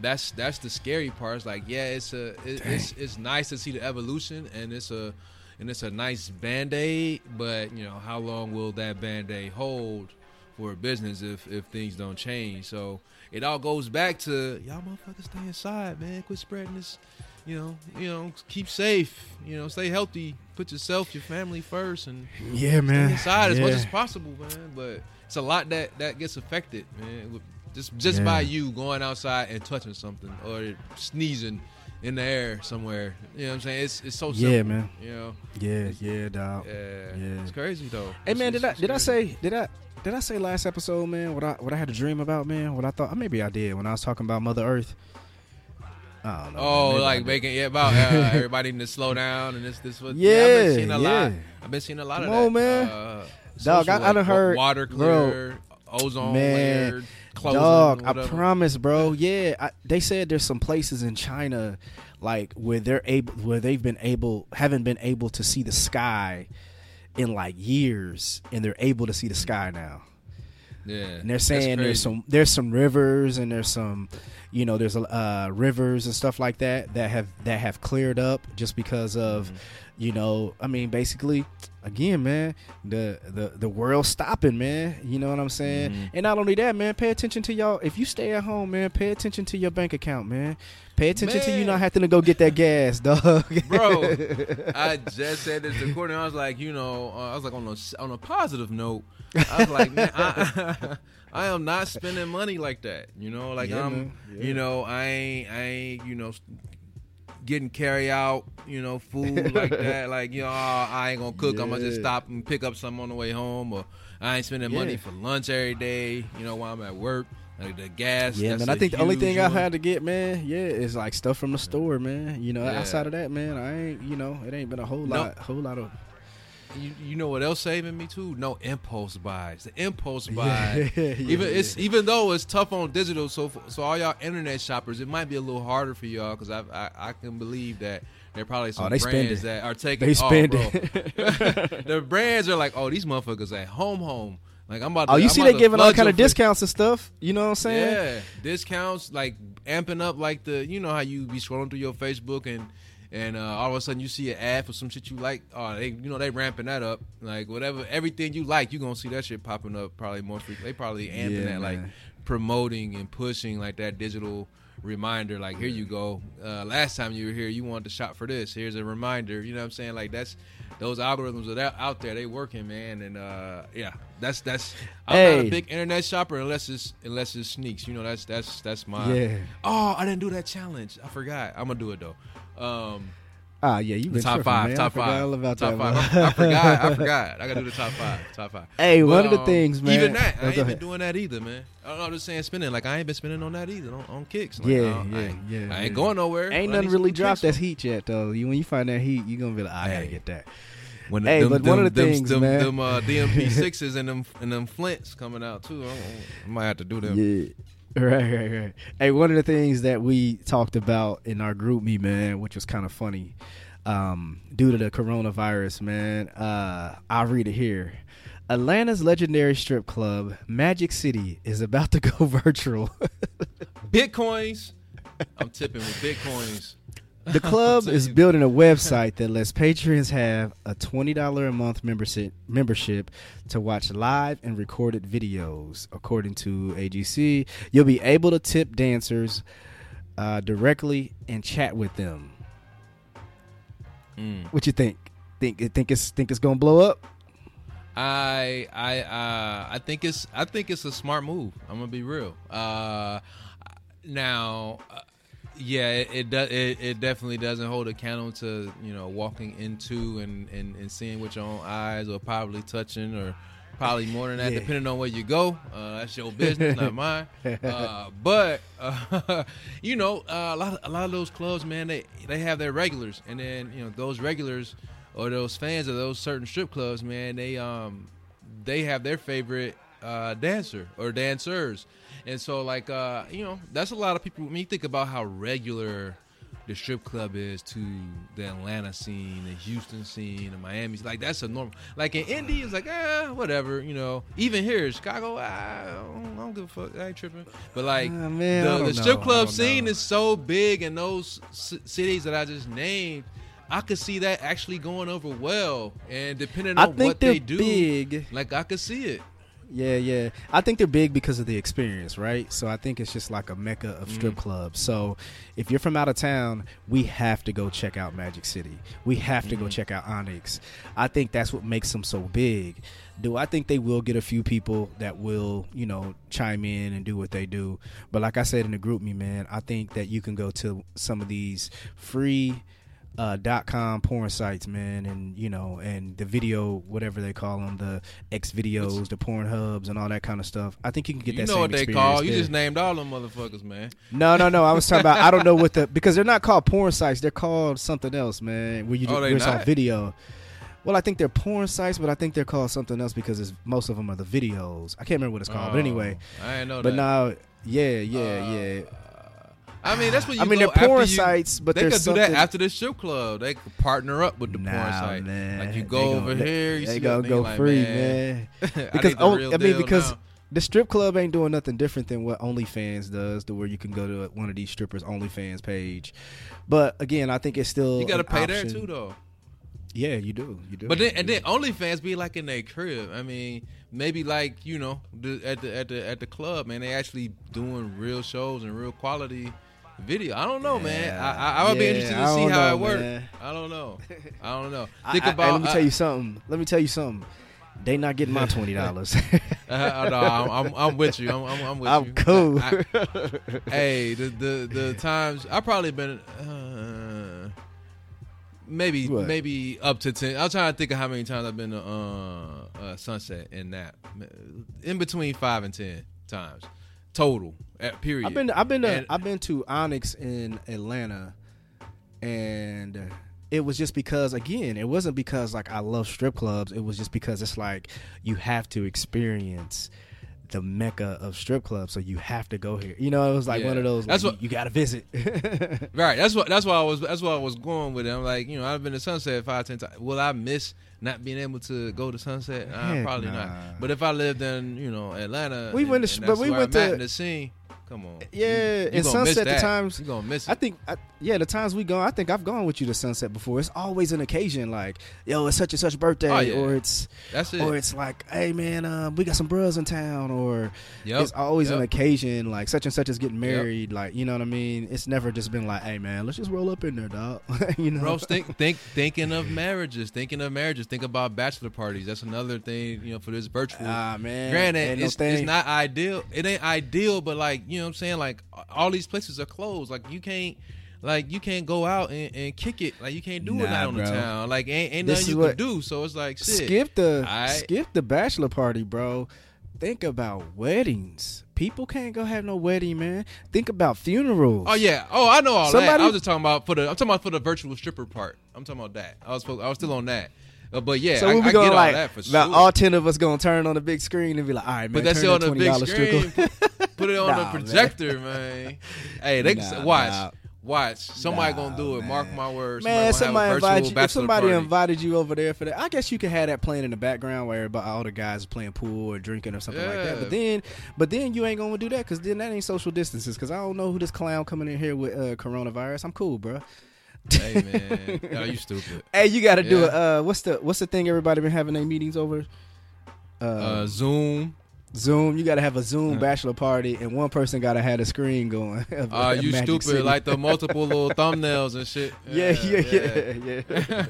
that's that's the scary part. It's like yeah, it's a it, it's it's nice to see the evolution, and it's a and it's a nice band aid. But you know, how long will that band aid hold for a business if if things don't change? So it all goes back to y'all motherfuckers stay inside, man. Quit spreading this. You know, you know, keep safe. You know, stay healthy. Put yourself, your family first, and yeah, stay man. inside as much as possible, man. But it's a lot that that gets affected, man. Just just Yeah. by you going outside and touching something or sneezing in the air somewhere. You know what I'm saying? It's it's so simple. Yeah, man. You know, Yeah, yeah, dog. yeah, Yeah. it's crazy though. Hey It's- man, did it's- I it's did I say did I did I say last episode, man? What I what I had a dream about, man? What I thought maybe I did when I was talking about Mother Earth. I don't know. Oh, man. Like making yeah about uh, *laughs* everybody needing to slow down and this this what I've been seeing a lot. I've been seeing a lot Come of on, that. man. Uh, Dog, social, I- I done heard- water bro, clear, ozone man, layer, closing, Dog, I promise, bro. Yeah, I, they said there's some places in China, like where they're able, where they've been able, haven't been able to see the sky in like years, and they're able to see the sky now. Yeah, And they're saying there's some there's some rivers and there's some, you know, there's uh, rivers and stuff like that that have that have cleared up just because of, Mm-hmm. You know, I mean, basically, again, man, the the the world's stopping, man. You know what I'm saying? Mm-hmm. And not only that, man, pay attention to y'all. If you stay at home, man, pay attention to your bank account, man. Pay attention to you not having to go get that gas, *laughs* dog. bro. I just said this recording. I was like, you know, uh, I was like on a on a positive note. I was like, man, I, *laughs* I am not spending money like that. You know, like Yeah, I'm. Yeah. you know, I ain't, I ain't, you know, getting carry out, you know, food like *laughs* that. Like, you know, oh, I ain't gonna cook. I'm gonna just stop and pick up something on the way home, or I ain't spending money for lunch every day. You know, while I'm at work. Like the gas. Yeah, that's man. I think the only thing I've had to get, man, yeah, is like stuff from the store, man. You know, Yeah. outside of that, man, I ain't, you know, it ain't been a whole No. lot, whole lot of. You, you know what else saving me too? No impulse buys. The impulse *laughs* buy. yeah, even it's even though it's tough on digital. So so all y'all internet shoppers, it might be a little harder for y'all because I, I I can believe that there are probably oh, some Oh, they brands that are taking. They oh, spend bro. it. *laughs* *laughs* the brands are like, oh, these motherfuckers at home home. Like I'm about. Oh, to, Oh, you I'm see they giving all kind of discounts and stuff. You know what I'm saying? yeah, discounts like amping up like the you know how you be scrolling through your Facebook and and uh, all of a sudden you see an ad for some shit you like. Oh, they you know they ramping that up. Like whatever everything you like you gonna see that shit popping up probably more frequently. They probably amping Yeah, that like promoting and pushing like that digital reminder like here you go. Uh, last time you were here you wanted to shop for this. Here's a reminder. You know what i'm saying? Like that's those algorithms are out- there. They working man. And uh yeah that's that's i'm not a big internet shopper unless it's unless it's sneaks. You know that's that's that's my Yeah. oh i didn't do that challenge. I forgot. I'm gonna do it though um Ah, yeah, you been top tripping, five man. top five all about top that. five. I, I forgot i forgot *laughs* i gotta do the top five top five Hey, one But, of the um, things, man. even that i ain't been ahead. doing that either man I- i'm just saying spending like i ain't been spending on that either on, on kicks like, Yeah, I don't- I yeah, yeah, i ain't yeah. going nowhere Ain't nothing really dropped that's heat yet, though. You when you find that heat, you are gonna be like, I gotta get that. when Hey, but one of the them, things, them, man. them uh, *laughs* DMP sixes and them and them flints coming out too. I, I might have to do them. Yeah. *laughs* Right, right, right. Hey, one of the things that we talked about in our GroupMe, man, which was kind of funny, um, due to the coronavirus, man. Uh, I'll read it here. Atlanta's legendary strip club, Magic City, is about to go *laughs* virtual. Bitcoins. I'm tipping with bitcoins. The *laughs* club is building a *laughs* website that lets patrons have a twenty dollar a month membership membership to watch live and recorded videos. According to AJC, you'll be able to tip dancers uh, directly and chat with them. Mm. What you think? Think think it's think it's gonna blow up? I I uh, I think it's I think it's a smart move. I'm gonna be real. Uh, now, uh, yeah, it it, does, it it definitely doesn't hold a candle to you know walking into and, and, and seeing with your own eyes or probably touching or probably more than that Yeah. depending on where you go. Uh, that's your business, not mine. *laughs* Uh, but uh, *laughs* you know, uh, a lot of, a lot of those clubs, man, they they have their regulars, and then you know those regulars or those fans of those certain strip clubs, man, they um they have their favorite uh, dancer or dancers, and so like uh, you know that's a lot of people. When you think about how regular the strip club is to the Atlanta scene, the Houston scene, the Miami, like that's a normal. Like in Indy, it's like ah whatever, you know. Even here in Chicago, ah, I don't, I don't give a fuck. I ain't tripping. But like Ah, man, the, the strip club scene know. is so big in those c- cities that I just named. I could see that actually going over well, and depending on what they do, big. like I could see it. Yeah, yeah. I think they're big because of the experience, right? So I think it's just like a mecca of mm. strip clubs. So if you're from out of town, we have to go check out Magic City. We have to go mm. check out Onyx. I think that's what makes them so big. Do I think they will get a few people that will, you know, chime in and do what they do? But like I said in the GroupMe, man, I think that you can go to some of these free uh, dot com porn sites, man, and you know, and the video, whatever they call them, the X videos, the porn hubs, and all that kind of stuff. I think you can get You that You know what they call? You just named all them motherfuckers, man. no, no, no. I was talking about. I don't know what the *laughs* because they're not called porn sites. They're called something else, man. Where you Oh, where it's all video. Well, I think they're porn sites, but I think they're called something else because it's, most of them are the videos. I can't remember what it's called, but anyway. Oh, I know But that. now, yeah, yeah, Uh, yeah. I mean, that's what you. I mean, go they're porn sites, but they could do that after the strip club. They could partner up with the porn site. man. Like you go gon- over they- here, you they see gonna go like, free, man. man. *laughs* I because oh, I mean because now. the strip club ain't doing nothing different than what OnlyFans does, to where you can go to one of these strippers' OnlyFans page. But again, I think it's still you got to pay there too, though. Yeah, you do. You do. But then and then OnlyFans be like in their crib. I mean, maybe like you know the, at the at the at the club, man. They actually doing real shows and real quality video. I don't know, man. I, I, I would be interested to see how know, it works. *laughs* I don't know. I don't know. Think I- about. let me I- tell you something. Let me tell you something. They not getting my twenty dollars. *laughs* Uh, no, I'm, I'm, I'm with you. I'm, I'm, I'm with I'm you. cool. I- hey, *laughs* the, the the times I probably been uh, maybe What? maybe up to ten. I'm trying to think of how many times I've been to uh, uh, Sunset and that in between five and ten times total. At period. I've been I've been to And- I've been to Onyx in Atlanta, and it was just because again it wasn't because like I love strip clubs. It was just because it's like you have to experience the mecca of strip clubs, so you have to go here. You know, it was like Yeah. one of those. That's like, what- you, got to visit. *laughs* Right. That's what. That's why I was. That's why I was going with it. I'm like, you know, I've been to Sunset five, ten times. Will I miss not being able to go to Sunset? Uh, probably nah. not. But if I lived in, you know, Atlanta, We and- went to- but we went I'm to- the scene. Come on. Yeah, you, and Sunset the times- You gonna miss it? I think, I, yeah, the times we go, I think I've gone with you to Sunset before. It's always an occasion, like, yo, it's such and such birthday, Oh, yeah. or it's, That's it. or it's like, hey man, uh, we got some bros in town, or Yep. it's always an occasion, like such and such is getting married, like you know what I mean. It's never just been like, hey man, let's just roll up in there, dog. *laughs* you know, Bro, think, think, thinking of marriages, thinking of marriages, think about bachelor parties. That's another thing, you know, for this virtual. ah man, Granted, ain't no it's, it's not ideal. It ain't ideal, but like you know, what I'm saying, like all these places are closed. Like you can't, like you can't go out and, and kick it. Like you can't do it Nah, out on the town. Like ain't, ain't nothing you can do. So it's like shit. skip the Alright. skip the bachelor party, bro. Think about weddings. People can't go have no wedding, man. Think about funerals. Oh yeah. Oh, I know all that. Somebody- I was just talking about for the. I'm talking about for the virtual stripper part. I'm talking about that. I was. supposed- I was still on that. Uh, but yeah, So I, we I gonna all like that about sure. all ten of us gonna turn on the big screen and be like, all right, man, Put that turn shit on the big screen. Put, it on *laughs* Nah, the projector, man. Hey, they Nah, watch, nah. watch. Somebody Nah, gonna do it. Mark my words. Man, somebody, somebody gonna have a invite you. If somebody party. invited you over there for that, I guess you could have that playing in the background where all the guys are playing pool or drinking or something like that. But then, but then you ain't gonna do that because then that ain't social distances. Because I don't know who this clown coming in here with uh, coronavirus. I'm cool, bro. Hey man, *laughs* oh, you stupid. Hey, you got to do it. Uh, what's the what's the thing everybody been having their meetings over? Uh, Uh, Zoom. Zoom. You got to have a Zoom bachelor party, and one person got to have a screen going. *laughs* of, Uh, you stupid. City. Like the multiple little *laughs* thumbnails and shit. yeah, yeah, yeah, yeah.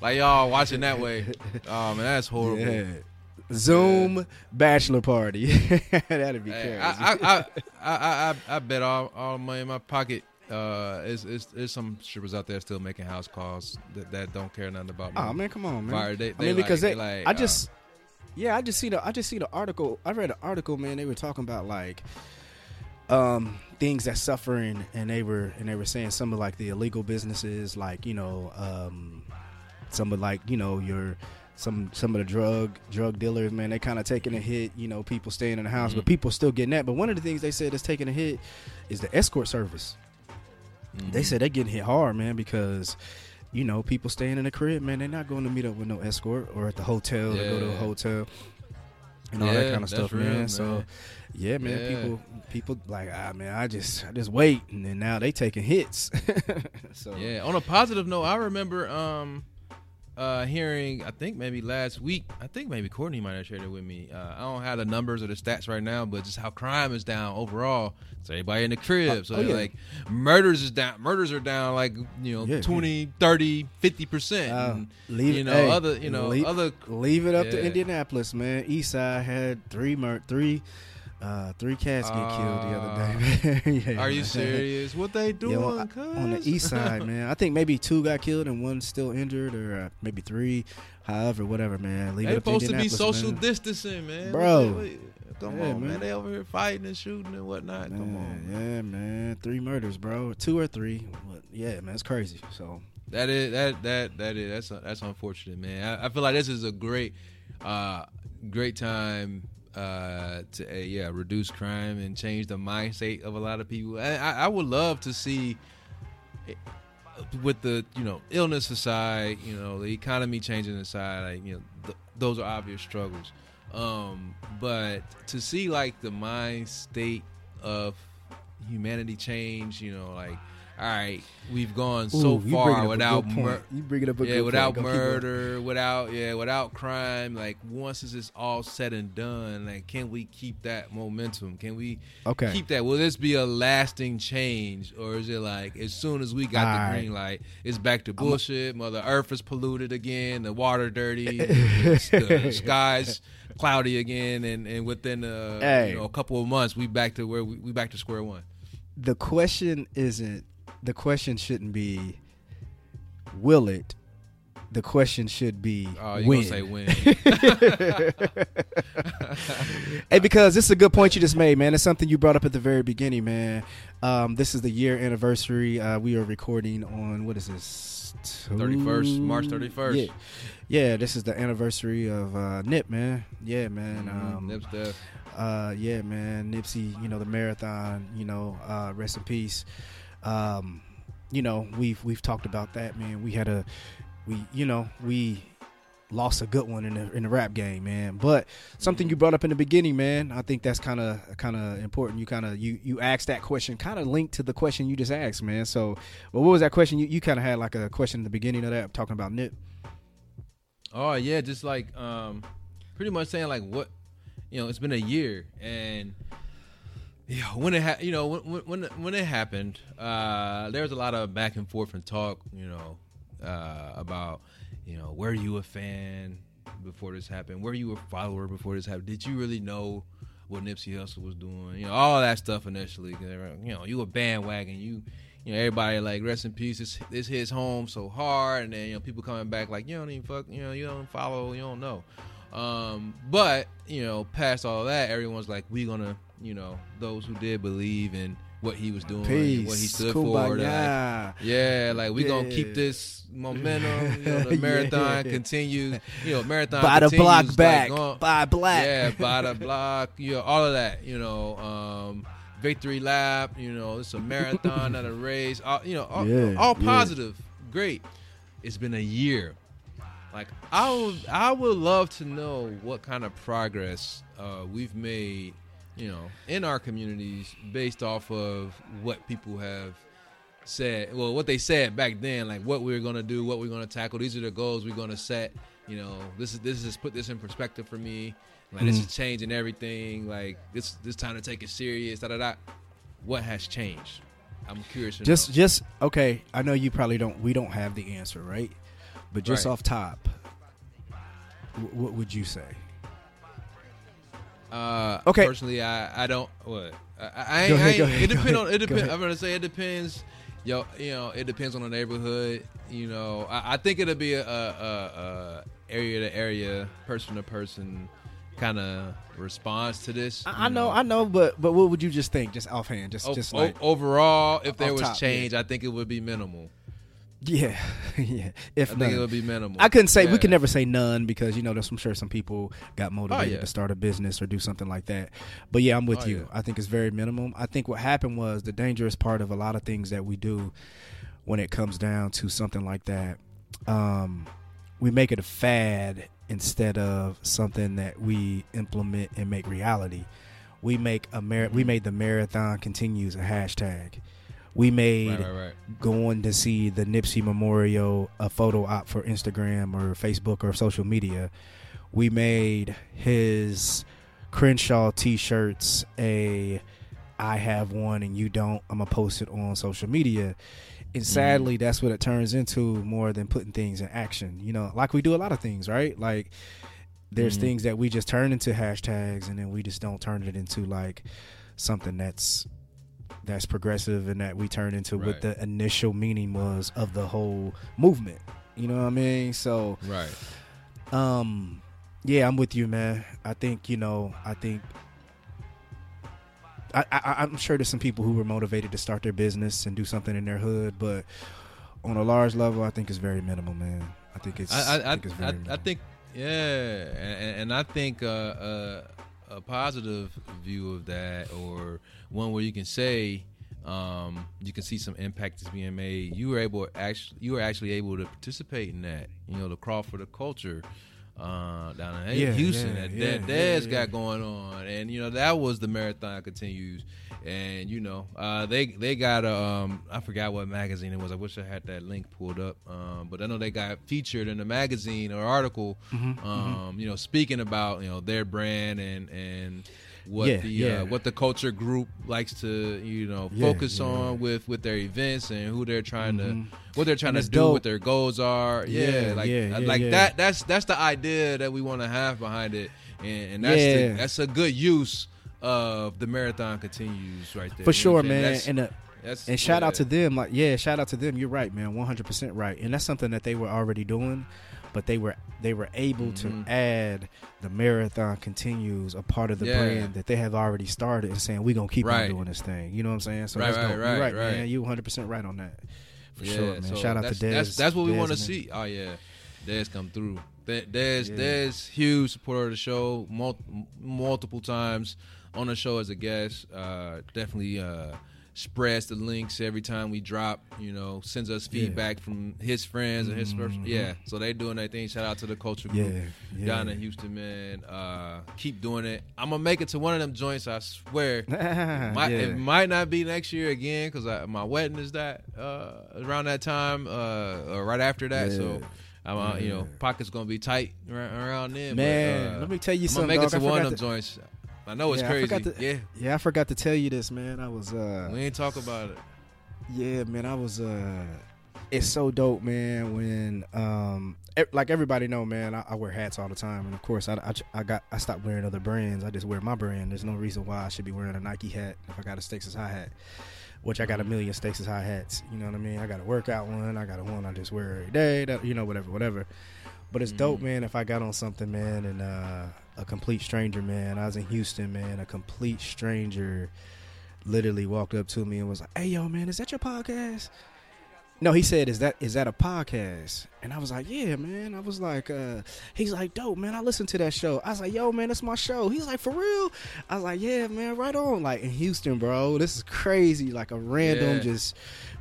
like y'all watching that way. Oh man, that's horrible. Yeah. Zoom bachelor party. That'd be Hey, crazy. I, I, I, I, I, I bet all, all the money in my pocket. Uh, is is there's some strippers out there still making house calls that, that don't care nothing about me. oh man, come on, man. Fire, they- I they mean, because like- they, they like, I uh, just, yeah, I just see the, I just see the article. I read an article, man. They were talking about like, um, things that suffering, and they were, and they were saying some of like the illegal businesses, like you know, um, some of like you know your. Some some of the drug drug dealers, man, they kind of taking a hit. You know, people staying in the house, but Mhm. people still getting that. But one of the things they said is taking a hit is the escort service. Mhm. They said they're getting hit hard, man, because you know people staying in the crib, man. They're not going to meet up with no escort or at the hotel to go to a hotel and all that kind of stuff, real, man. man. So yeah, man, Yeah. people people like ah man, I just I just wait, and then now they taking hits. *laughs* so Yeah. On a positive note, I remember um uh hearing I think maybe last week, I think maybe Courtney might have shared it with me. Uh, I don't have the numbers or the stats right now, but just how crime is down overall. So everybody in the crib. So oh, yeah. like murders is down murders are down like, you know, Yeah, 20, 30, 50%. Uh, And, leave you know, hey, other you know, leave, other leave it up to Indianapolis, man. Eastside had three mur- three uh three cats get killed the other day. *laughs* Yeah, Are you man. serious? What they doing? Yeah, on, on the east *laughs* side, man. I think maybe two got killed and one still injured, or uh, maybe three. However, whatever, man. Leave They it up to supposed to be social man. distancing, man. Bro. They- what- come Yeah, on, man. man. They over here fighting and shooting and whatnot. Come on. Yeah, man. Three murders, bro. Two or three. But yeah, man, it's crazy. So That is that that that is that's that's unfortunate, man. I, I feel like this is a great, uh, great time uh, to uh, yeah reduce crime and change the mindset of a lot of people. I, I, would love to see. With the you know illness aside, you know the economy changing aside, like you know th- those are obvious struggles. Um, but to see like the mind state of humanity change, you know, like all right, we've gone so bringing far without mur- You bringing up a yeah, without point. Go keep going. murder, without yeah, without crime. Like once this is all said and done, like can we keep that momentum? Can we Okay. keep that? Will this be a lasting change, or is it like as soon as we got All the right. green light, it's back to bullshit? Mother Earth is polluted again, the water dirty, *laughs* the skies cloudy again, and and within uh, Hey. you know, a couple of months, we back to where we, we back to square one. the question isn't the question shouldn't be will it the question should be Oh, you when. say when? *laughs* hey, because this is a good point you just made, man. It's something you brought up at the very beginning, man. Um, this is the year anniversary. Uh, we are recording on what is this? 31st, March 31st. Yeah, yeah. This is the anniversary of uh, Nip, man. Yeah, man. Um, Nip stuff. uh, yeah, man, Nipsey, you know the marathon, you know, uh, rest in peace. Um, you know, we've we've talked about that, man. We had a, we, you know, we lost a good one in the in the rap game, man. But something you brought up in the beginning, man, I think that's kind of kind of important. You kind of you you asked that question, kind of linked to the question you just asked, man. So, well, what was that question? You you kind of had like a question in the beginning of that, talking about Nip. Oh yeah, just like um, pretty much saying like what, you know, it's been a year and. Yeah, when it ha- you know when when when it happened, uh, there was a lot of back and forth and talk, you know, uh, about you know were you a fan before this happened? Were you a follower before this happened? Did you really know what Nipsey Hussle was doing? You know, all that stuff initially. You know, you a bandwagon. You you know everybody like rest in peace. This this hits home so hard, and then you know people coming back like you don't even fuck. You know, you don't follow. You don't know. Um, but you know, past all that, everyone's like, we gonna, you know, those who did believe in what he was doing, and what he Peace, stood for. Like, yeah, like we gonna keep this momentum. You *laughs* know, the Yeah. marathon continues. You know, marathon By the block like, back, going- by black. yeah, *laughs* by the block. You know, all of that. You know, um, victory lap. You know, it's a marathon, not a *laughs* race. All, you know, all, Yeah, all yeah. positive. Great. It's been a year. Like I would, I would love to know what kind of progress uh, we've made, you know, in our communities based off of what people have said. Well, what they said back then, like what we are gonna do, what we're gonna tackle. These are the goals we're gonna set. You know, this is this is put this in perspective for me. Like this Mhm. is changing everything. Like this this time to take it serious. Da da da. What has changed? I'm curious. To just know. just okay i know you probably don't we don't have the answer right but just Right. off top wh- what would you say Uh, Okay. Personally, I I don't what I, I, ahead, I ain't, ahead, it depends on it depends. I'm gonna say it depends. Yo, you know, it depends on the neighborhood. You know, I, I think it'll be a, a, a, area to area, person to person kind of response to this. I, you know i know but but what would you just think just offhand just O- just like overall, if there was top, change, I think it would be minimal. Yeah *laughs* yeah if I think it would be minimal. I couldn't say we Yeah. could never say none because you know there's I'm sure some people got motivated Oh, yeah. to start a business or do something like that. But yeah, I'm with Oh, you. yeah. I think it's very minimum. I think what happened was the dangerous part of a lot of things that we do when it comes down to something like that. Um, we make it a fad instead of something that we implement and make reality. We make a mar- we Mhm. made the marathon continues a hashtag. We made Right, right, right. going to see the Nipsey Memorial a photo op for Instagram or Facebook or social media. We made his Crenshaw t-shirts a I have one and you don't. I'm gonna post it on social media. And sadly, that's what it turns into more than putting things in action. You know, like we do a lot of things, right? Like there's Mhm. things that we just turn into hashtags and then we just don't turn it into like something that's that's progressive and that we turn into what the initial meaning was of the whole movement. You know what I mean? So Right. um yeah, I'm with you, man. I think, you know, I think I, I I'm sure there's some people who were motivated to start their business and do something in their hood, but on a large level, I think it's very minimal, man. I think it's I I, I, think it's very I, I think yeah, and, and I think uh, uh, a positive view of that, or one where you can say um, you can see some impact is being made. You were able actually you were actually able to participate in that. You know, the crawl for the culture. uh, down in Yeah, Houston yeah, that yeah, that yeah. got going on, and you know that was the marathon continues, and you know uh, they they got a um, I forgot what magazine it was. I wish I had that link pulled up, um, but I know they got featured in a magazine or article, Mm-hmm, um, you know, speaking about you know their brand and and what Yeah, the yeah. Uh, what the culture group likes to you know Yeah, focus on with with their events and who they're trying Mhm. to what they're trying to do, dope. what their goals are. Yeah, like yeah, like that. That's that's the idea that we want to have behind it, and, and that's the, that's a good use of the marathon continues right there. For sure, what I'm saying? man. And uh, that's- and shout out to them. Like, yeah, shout out to them. You're right, man. 100 percent right. And that's something that they were already doing, but they were they were able Mhm. to add the marathon continues a part of the Yeah. brand that they have already started and saying we gonna keep Right. on doing this thing. You know what I'm saying? So Right, that's right, dope. right, right, man. You 100 percent right on that. For Yeah, sure, man. so shout out to Dez. That's, that's what we want to see. Oh yeah, Dez come through. Dez, Dez, Yeah. Dez, huge supporter of the show, mul- multiple times on the show as a guest. Uh, definitely uh, spreads the links every time we drop. You know, sends us Yeah. feedback from his friends and his Mhm. yeah. So they doing their thing. Shout out to the culture group Yeah, yeah. down in Houston, man. Uh, keep doing it. I'm gonna make it to one of them joints. I swear. *laughs* Might, yeah. It might not be next year again because my wedding is that uh, around that time uh, or right after that. So, I'm, uh, you know, pockets gonna be tight around, around then. Man, but, uh, let me tell you I'm something. gonna make dog. it to I one of them joints. I know it's Yeah, crazy. to- yeah, Yeah, I forgot to tell you this, man. I was uh we ain't talk about it. Yeah, man, I was uh it's so dope, man, when um like everybody know, man, I, I wear hats all the time and of course I, I I got I stopped wearing other brands. I just wear my brand. There's no reason why I should be wearing a Nike hat if I got a Stasis high hat. Which I got a million Stasis high hats. You know what I mean? I got a workout one, I got a one I just wear every day, that you know, whatever, whatever. But it's dope, man, if I got on something, man, and uh a complete stranger, man. I was in Houston, man, a complete stranger literally walked up to me and was like, "Hey, yo, man, is that your podcast?" No, he said, "Is that is that a podcast?" And I was like, "Yeah, man." I was like, uh, "He's like, dope, man. I listened to that show." I was like, "Yo, man, that's my show." He's like, "For real?" I was like, "Yeah, man, right on." Like in Houston, bro, this is crazy. Like a random Yeah. just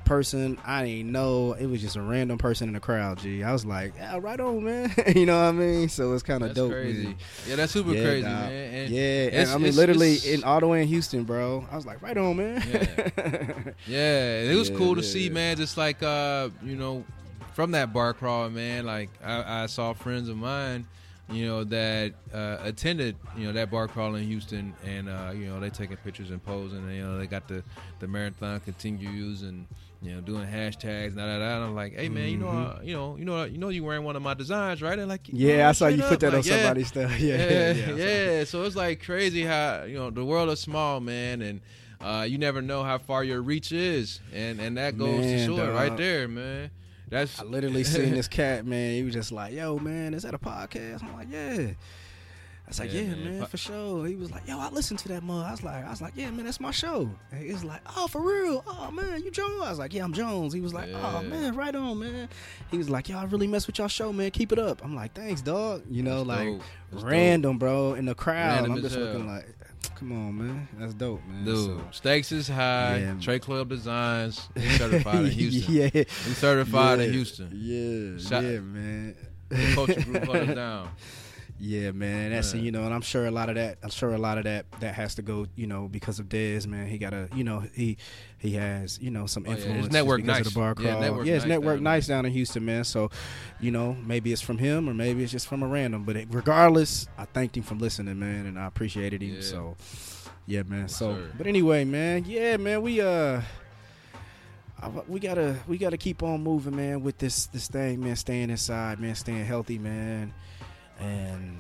person I didn't know. It was just a random person in the crowd. G, I was like, "Yeah, right on, man." *laughs* you know what I mean? So it's kind of dope. crazy. man. Yeah, that's super Yeah, crazy, man. And yeah, and I mean, it's- literally it's- in all the way in Houston, bro. I was like, right on, man. Yeah, *laughs* it was Yeah, cool to yeah, see, yeah. man. Just like uh, you know, from that bar crawl, man. Like I, I saw friends of mine, you know, that uh, attended, you know, that bar crawl in Houston, and uh, you know, they taking pictures and posing, and you know, they got the the marathon continues and. You know, doing hashtags, da da da. And I'm like, hey man, you know, uh, you know, you know, you know, you wearing one of my designs, right? And like, Mm-hmm. Yeah, "Oh, I saw you straight put up." that on yeah. somebody's stuff. Yeah, yeah, yeah, yeah, yeah. So it's like crazy how you know the world is small, man, and uh, you never know how far your reach is, and and that goes to Man, show dog. right there, man. That's I literally seen this *laughs* cat, man. He was just like, "Yo, man, is that a podcast?" I'm like, "Yeah." I was like, Yeah, "Yeah, man. man, for sure." He was like, "Yo, I listened to that mug." I was like, "I was like, yeah, man, that's my show." And he was like, "Oh, for real? Oh, man, you Jones?" I was like, "Yeah, I'm Jones." He was like, "Oh, man, right on, man." He was like, "Yo, I really mess with y'all show, man. Keep it up." I'm like, "Thanks, dog." You know, That's like dope. Random, bro, in the crowd. Random I'm just looking like, "Come on, man, that's dope, man." dude. So- Stakes is high. Yeah. Trey Club Designs *laughs* certified in Houston. yeah, He's certified in Houston. Yeah, Shout- yeah, man. The culture group us down. *laughs* Yeah, man. That's Yeah. you know, and I'm sure a lot of that. I'm sure a lot of that that has to go, you know, because of Dez, man. He got a, you know, he he has, you know, some Oh, yeah, his influence network because nice. of the bar Yeah, crawl. network his nice network down nice down in Houston, man. So, you know, maybe it's from him or maybe it's just from a random. But it, regardless, I thanked him for listening, man, and I appreciated him. Yeah. So, yeah, man. So, sir. but anyway, man. Yeah, man. We uh. I- We gotta, we gotta keep on moving, man. With this, this thing, man. Staying inside, man. Staying healthy, man. And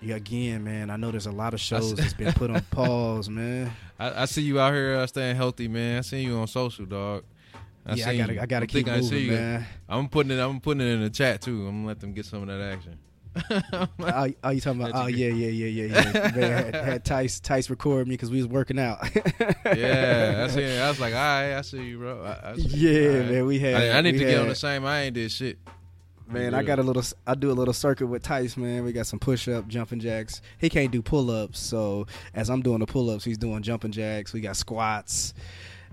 yeah, again, man. I know there's a lot of shows that's been put on *laughs* pause, man. I, I see you out here uh, staying healthy, man. I see you on social, dog. yeah, I gotta, you. I gotta I'm keep I see moving, you. man. I'm putting it. I'm putting it in the chat too. I'm gonna let them get some of that action. *laughs* Oh, oh, you talking about? Oh, yeah, yeah, yeah, yeah, yeah. man, had, had Tice, Tice record me because we was working out. *laughs* yeah, that's it. I was like, all right, I see you, bro. I, I see. Yeah, right. man, we had- I, I need to get on the same. I ain't did shit. Man, I got a little. I do a little circuit with Tice, man. We got some push up, jumping jacks. He can't do pull ups, so as I'm doing the pull ups, he's doing jumping jacks. We got squats,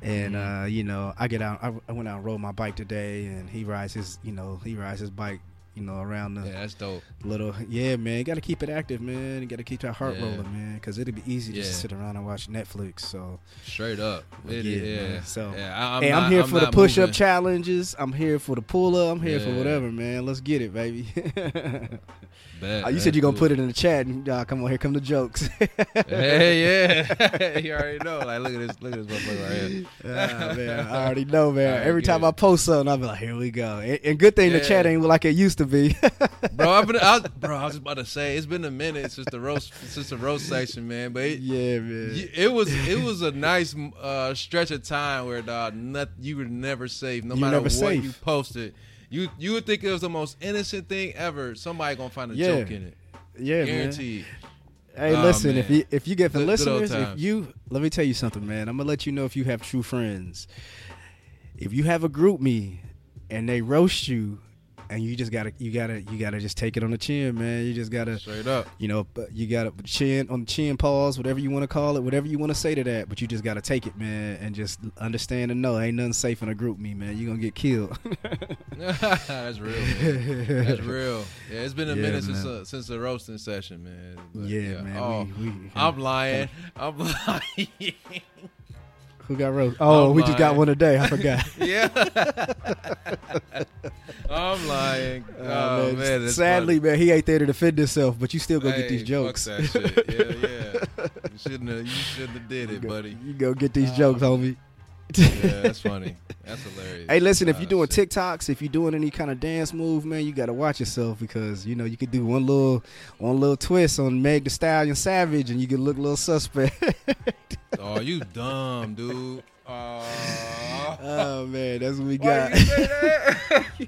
and Mhm. uh, you know, I get out. I, I went out and rode my bike today, and he rides his, you know, he rides his bike you know, around the Yeah, that's dope. little. Yeah, man, you got to keep it active, man. You got to keep that heart Yeah. rolling, man, because it'd be easy to Yeah. just sit around and watch Netflix. So, Straight up. It, Yeah, yeah. So- yeah, I'm hey, not, I'm here for the push up challenges. I'm here for the pull up. I'm here for whatever, man. Let's get it, baby. *laughs* Bet, Oh, you said you're gonna put it in the chat, and uh, come on, here come the jokes. Hey, *laughs* yeah. *laughs* you already know. Like, look at this. Look at this motherfucker right here. Ah, man, I already know, man. Alright, Every time. I post something, I'll be like, "Here we go." And, and good thing the chat ain't like it used to be. *laughs* bro. I've been, I was, bro. I was about to say it's been a minute since the roast, since the roast section, man. But it, yeah, man. it was, it was a nice uh, stretch of time where dog, not, you were never safe, no You matter what safe. you posted. You you would think it was the most innocent thing ever. Somebody gonna find a Yeah. joke in it, yeah, man. guaranteed. Hey, Oh, listen, if you if you get for Good- good listeners, if you let me tell you something, man. I'm gonna let you know if you have true friends. If you have a GroupMe and they roast you, and you just gotta you gotta you gotta just take it on the chin, man. You just gotta Straight up. you know but you gotta chin on the chin pause, whatever you want to call it, whatever you want to say to that. But you just gotta take it, man, and just understand and know ain't nothing safe in a GroupMe, man. You gonna get killed. *laughs* *laughs* That's real. Man. That's real. Yeah, it's been a Yeah, minute since uh, since the roasting session, man. But, yeah, man. Oh, we, we, I'm lying. I'm *laughs* lying. Who got roast? Oh, I'm we just got lying. one today. I forgot. *laughs* yeah. *laughs* I'm lying. Uh, Oh, man, man. sadly, funny. man, he ain't there to defend himself, but you still go get Hey, these jokes. Fuck that shit. Yeah, yeah. *laughs* You shouldn't have. You shouldn't have did it, buddy. You go get these Oh. jokes, homie. *laughs* Yeah, that's funny. That's hilarious. Hey, listen, if you're doing shit. TikToks, if you're doing any kind of dance move, man, you gotta watch yourself because you know you could do one little one little twist on Meg the Stallion Savage, and you could look a little suspect. *laughs* Oh, you dumb, dude. Oh. oh man, that's what we got. you *laughs*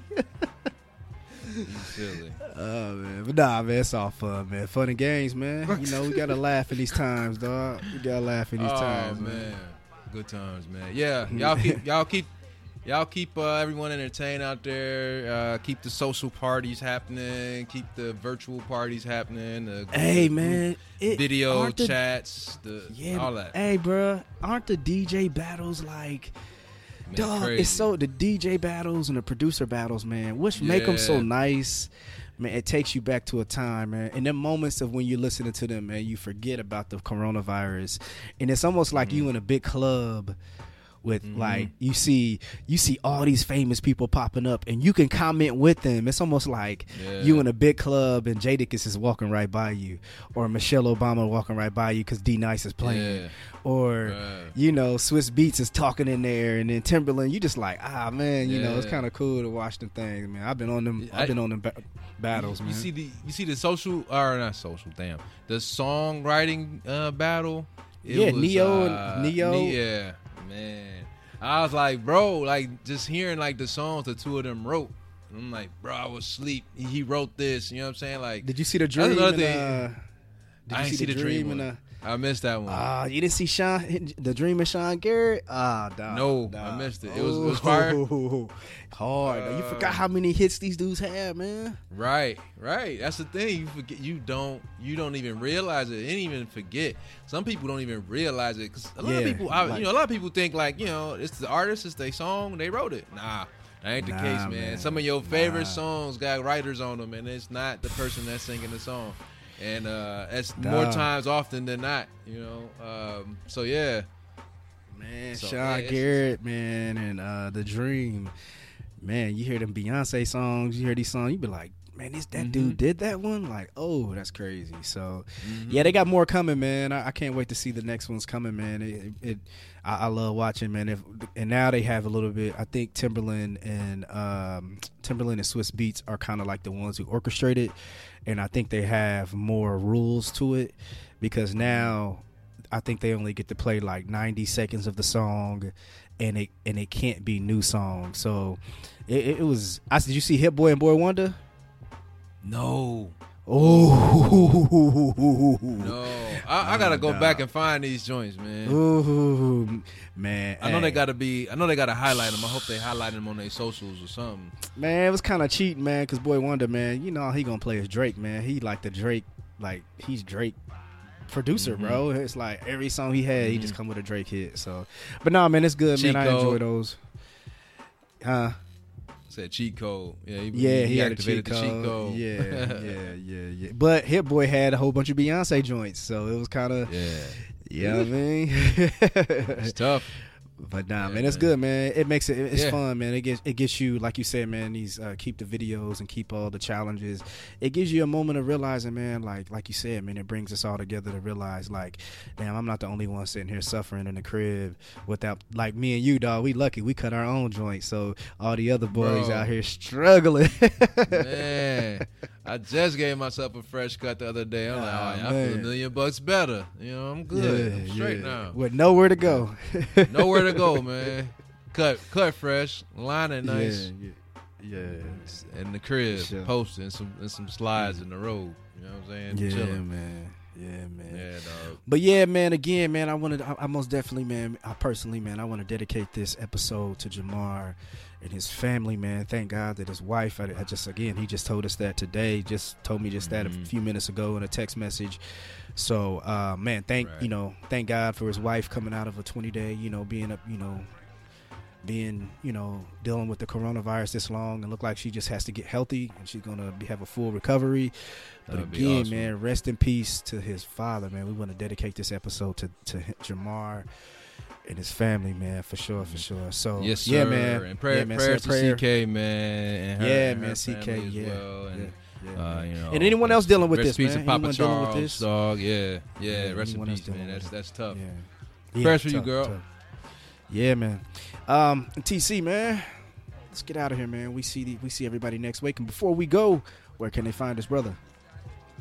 you silly. Oh man, but nah, man, it's all fun, man. Fun and games, man. You know, we gotta laugh in these times, dog. We gotta laugh in these oh times, man. man. Good times, man. Yeah, y'all keep y'all keep y'all keep uh, everyone entertained out there. Uh, keep the social parties happening. Keep the virtual parties happening. The, Hey man, it, video the- chats, the yeah, all that. Hey, bruh, aren't the DJ battles like? Man, Dog, crazy. it's so the DJ battles and the producer battles, man, which make them so nice. Man, it takes you back to a time, man. And then moments of when you're listening to them, man, you forget about the coronavirus, and it's almost like Mm-hmm. you in a big club with like you see you see all these famous people popping up, and you can comment with them. It's almost like Yeah. you in a big club and Jadakiss is walking right by you, or Michelle Obama walking right by you because D Nice is playing, Yeah. or Right. you know, Swizz Beatz is talking in there, and then Timbaland, you just like, ah, man, you know, it's kind of cool to watch them things, man. I've been on them, I've been on them ba- battles, You man. see the you see the social or not social? Damn, the songwriting uh, battle. It Yeah, was, Ne-Yo uh, Ne-Yo. Yeah, man. I was like, bro, like just hearing like the songs the two of them wrote. I'm like, bro, I was asleep. He wrote this. You know what I'm saying? Like, Did you see The-Dream? another and, thing. uh, did I you ain't see The-Dream and, one. uh, I missed that one. Ah, you didn't see Sean, The-Dream of Sean Garrett? Ah, dog. No, dog. I missed it. It was- it was fire? *laughs* Hard. you Uh, forgot how many hits these dudes had, man. Right, right. That's the thing. You forget. You don't. You don't even realize it. You didn't even forget. Some people don't even realize it because a lot of people. I, like- you know, a lot of people think like you know, it's the artist, it's their song, they wrote it. Nah, that ain't the Nah, case, man. man. Some of your favorite Nah. songs got writers on them, and it's not the person that's singing the song. And uh that's more times often than not. You know. Um, so yeah. Man, So, Sean yeah, Garrett, man, and uh, The-Dream, man. You hear them Beyonce songs, you hear these songs, you be like, man, this that Mm-hmm. dude did that one. Like, oh, that's crazy. So, yeah, they got more coming, man. I, I can't wait to see the next ones coming, man. It, it I, I love watching, man. If and now they have a little bit. I think Timbaland and um, Timbaland and Swizz Beatz are kind of like the ones who orchestrate it, and I think they have more rules to it because mm-hmm. now I think they only get to play like 90 seconds of the song, and it and it can't be new song. So it, it was. I did you see Hit Boy and Boy Wonder? No, Oh no. I, I gotta go Nah. back and find these joints, man. Ooh, man. I know they gotta be. I know they gotta highlight them. I hope they highlight them on their socials or something. Man, it was kind of cheating, man. Cause Boy Wonder, man, you know he gonna play as Drake, man. He like the Drake, like he's Drake producer, Mm-hmm. bro. It's like every song he had, he just come with a Drake hit. So, but nah, man, it's good, man. I enjoy those. Huh? Said cheat code. Yeah, he, Yeah, he, had a activated cheat the cheat code. Yeah, *laughs* yeah, yeah, yeah. But Hit Boy had a whole bunch of Beyonce joints, so it was kind of, yeah. you know what I mean? It's tough. *laughs* But nah, Yeah, man, it's good, man. It makes it it's Yeah. fun, man. It gets it gets you, like you said, man. These uh, keep the videos and keep all the challenges. It gives you a moment of realizing, man. Like like you said, man. It brings us all together to realize, like, damn, I'm not the only one sitting here suffering in the crib without, like me and you, dog. We lucky. We cut our own joint, so all the other boys Bro. out here struggling. Man, I just gave myself a fresh cut the other day. I'm like, oh, I feel a million bucks better. You know, I'm good. I'm straight now. With nowhere to go. Nowhere to go, man. Cut, cut fresh, lining nice, Yeah, yeah. yeah. in the crib, Sure. posting some and some slides in the road. You know what I'm saying? Yeah, Chilling. man. Yeah, man. Yeah, dog. But yeah, man. Again, man. I wanted. I, I most definitely, man. I personally, man. I want to dedicate this episode to Jamar and his family, man. Thank God that his wife. I, I just again, he just told us that today. Just told me just that a Mhm. few minutes ago in a text message. So, uh, man, thank Right. you know, thank God for his wife coming out of a 20 day, you know, being up, you know, being, you know, dealing with the coronavirus this long and look like she just has to get healthy and she's gonna have a full recovery. But That'd again, awesome. man, rest in peace to his father, man. We want to dedicate this episode to to Jamar and his family, man, for sure, for sure. So, Yes, sir. yeah, man, And prayer, yeah, man, prayers prayer. to CK, man. And her, Yeah, man, CK, yeah, well. And, yeah, yeah, uh, you know, And anyone else dealing with this, man? Papa Anyone dealing with Charles, this? dog. Yeah, yeah. Yeah, rest in peace, man. That's that's tough. Yeah. Prayers for you, girl. tough. Yeah, man. Um, TC, man. Let's get out of here, man. We see the, we see everybody next week. And before we go, where can they find us, brother?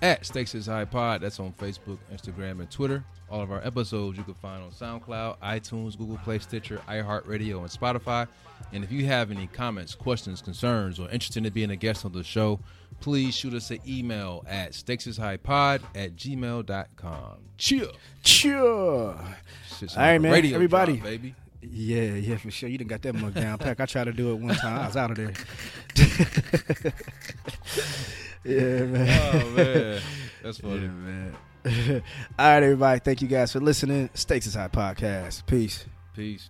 At Stakes is High Pod. That's on Facebook, Instagram, and Twitter. All of our episodes you can find on SoundCloud, iTunes, Google Play, Stitcher, iHeartRadio, and Spotify. And if you have any comments, questions, concerns, or interested in being a guest on the show, please shoot us an email at stakesishighpod at gmail.com. Cheer. Shit's All right, man. Everybody. drop, baby. Yeah, yeah, for sure. You didn't got that mug down pack. I tried to do it one time. I was out of there. *laughs* yeah, man. Oh, man. That's *laughs* funny. Yeah, man. *laughs* All right, everybody. Thank you guys for listening. Stakes is High Podcast. Peace. Peace.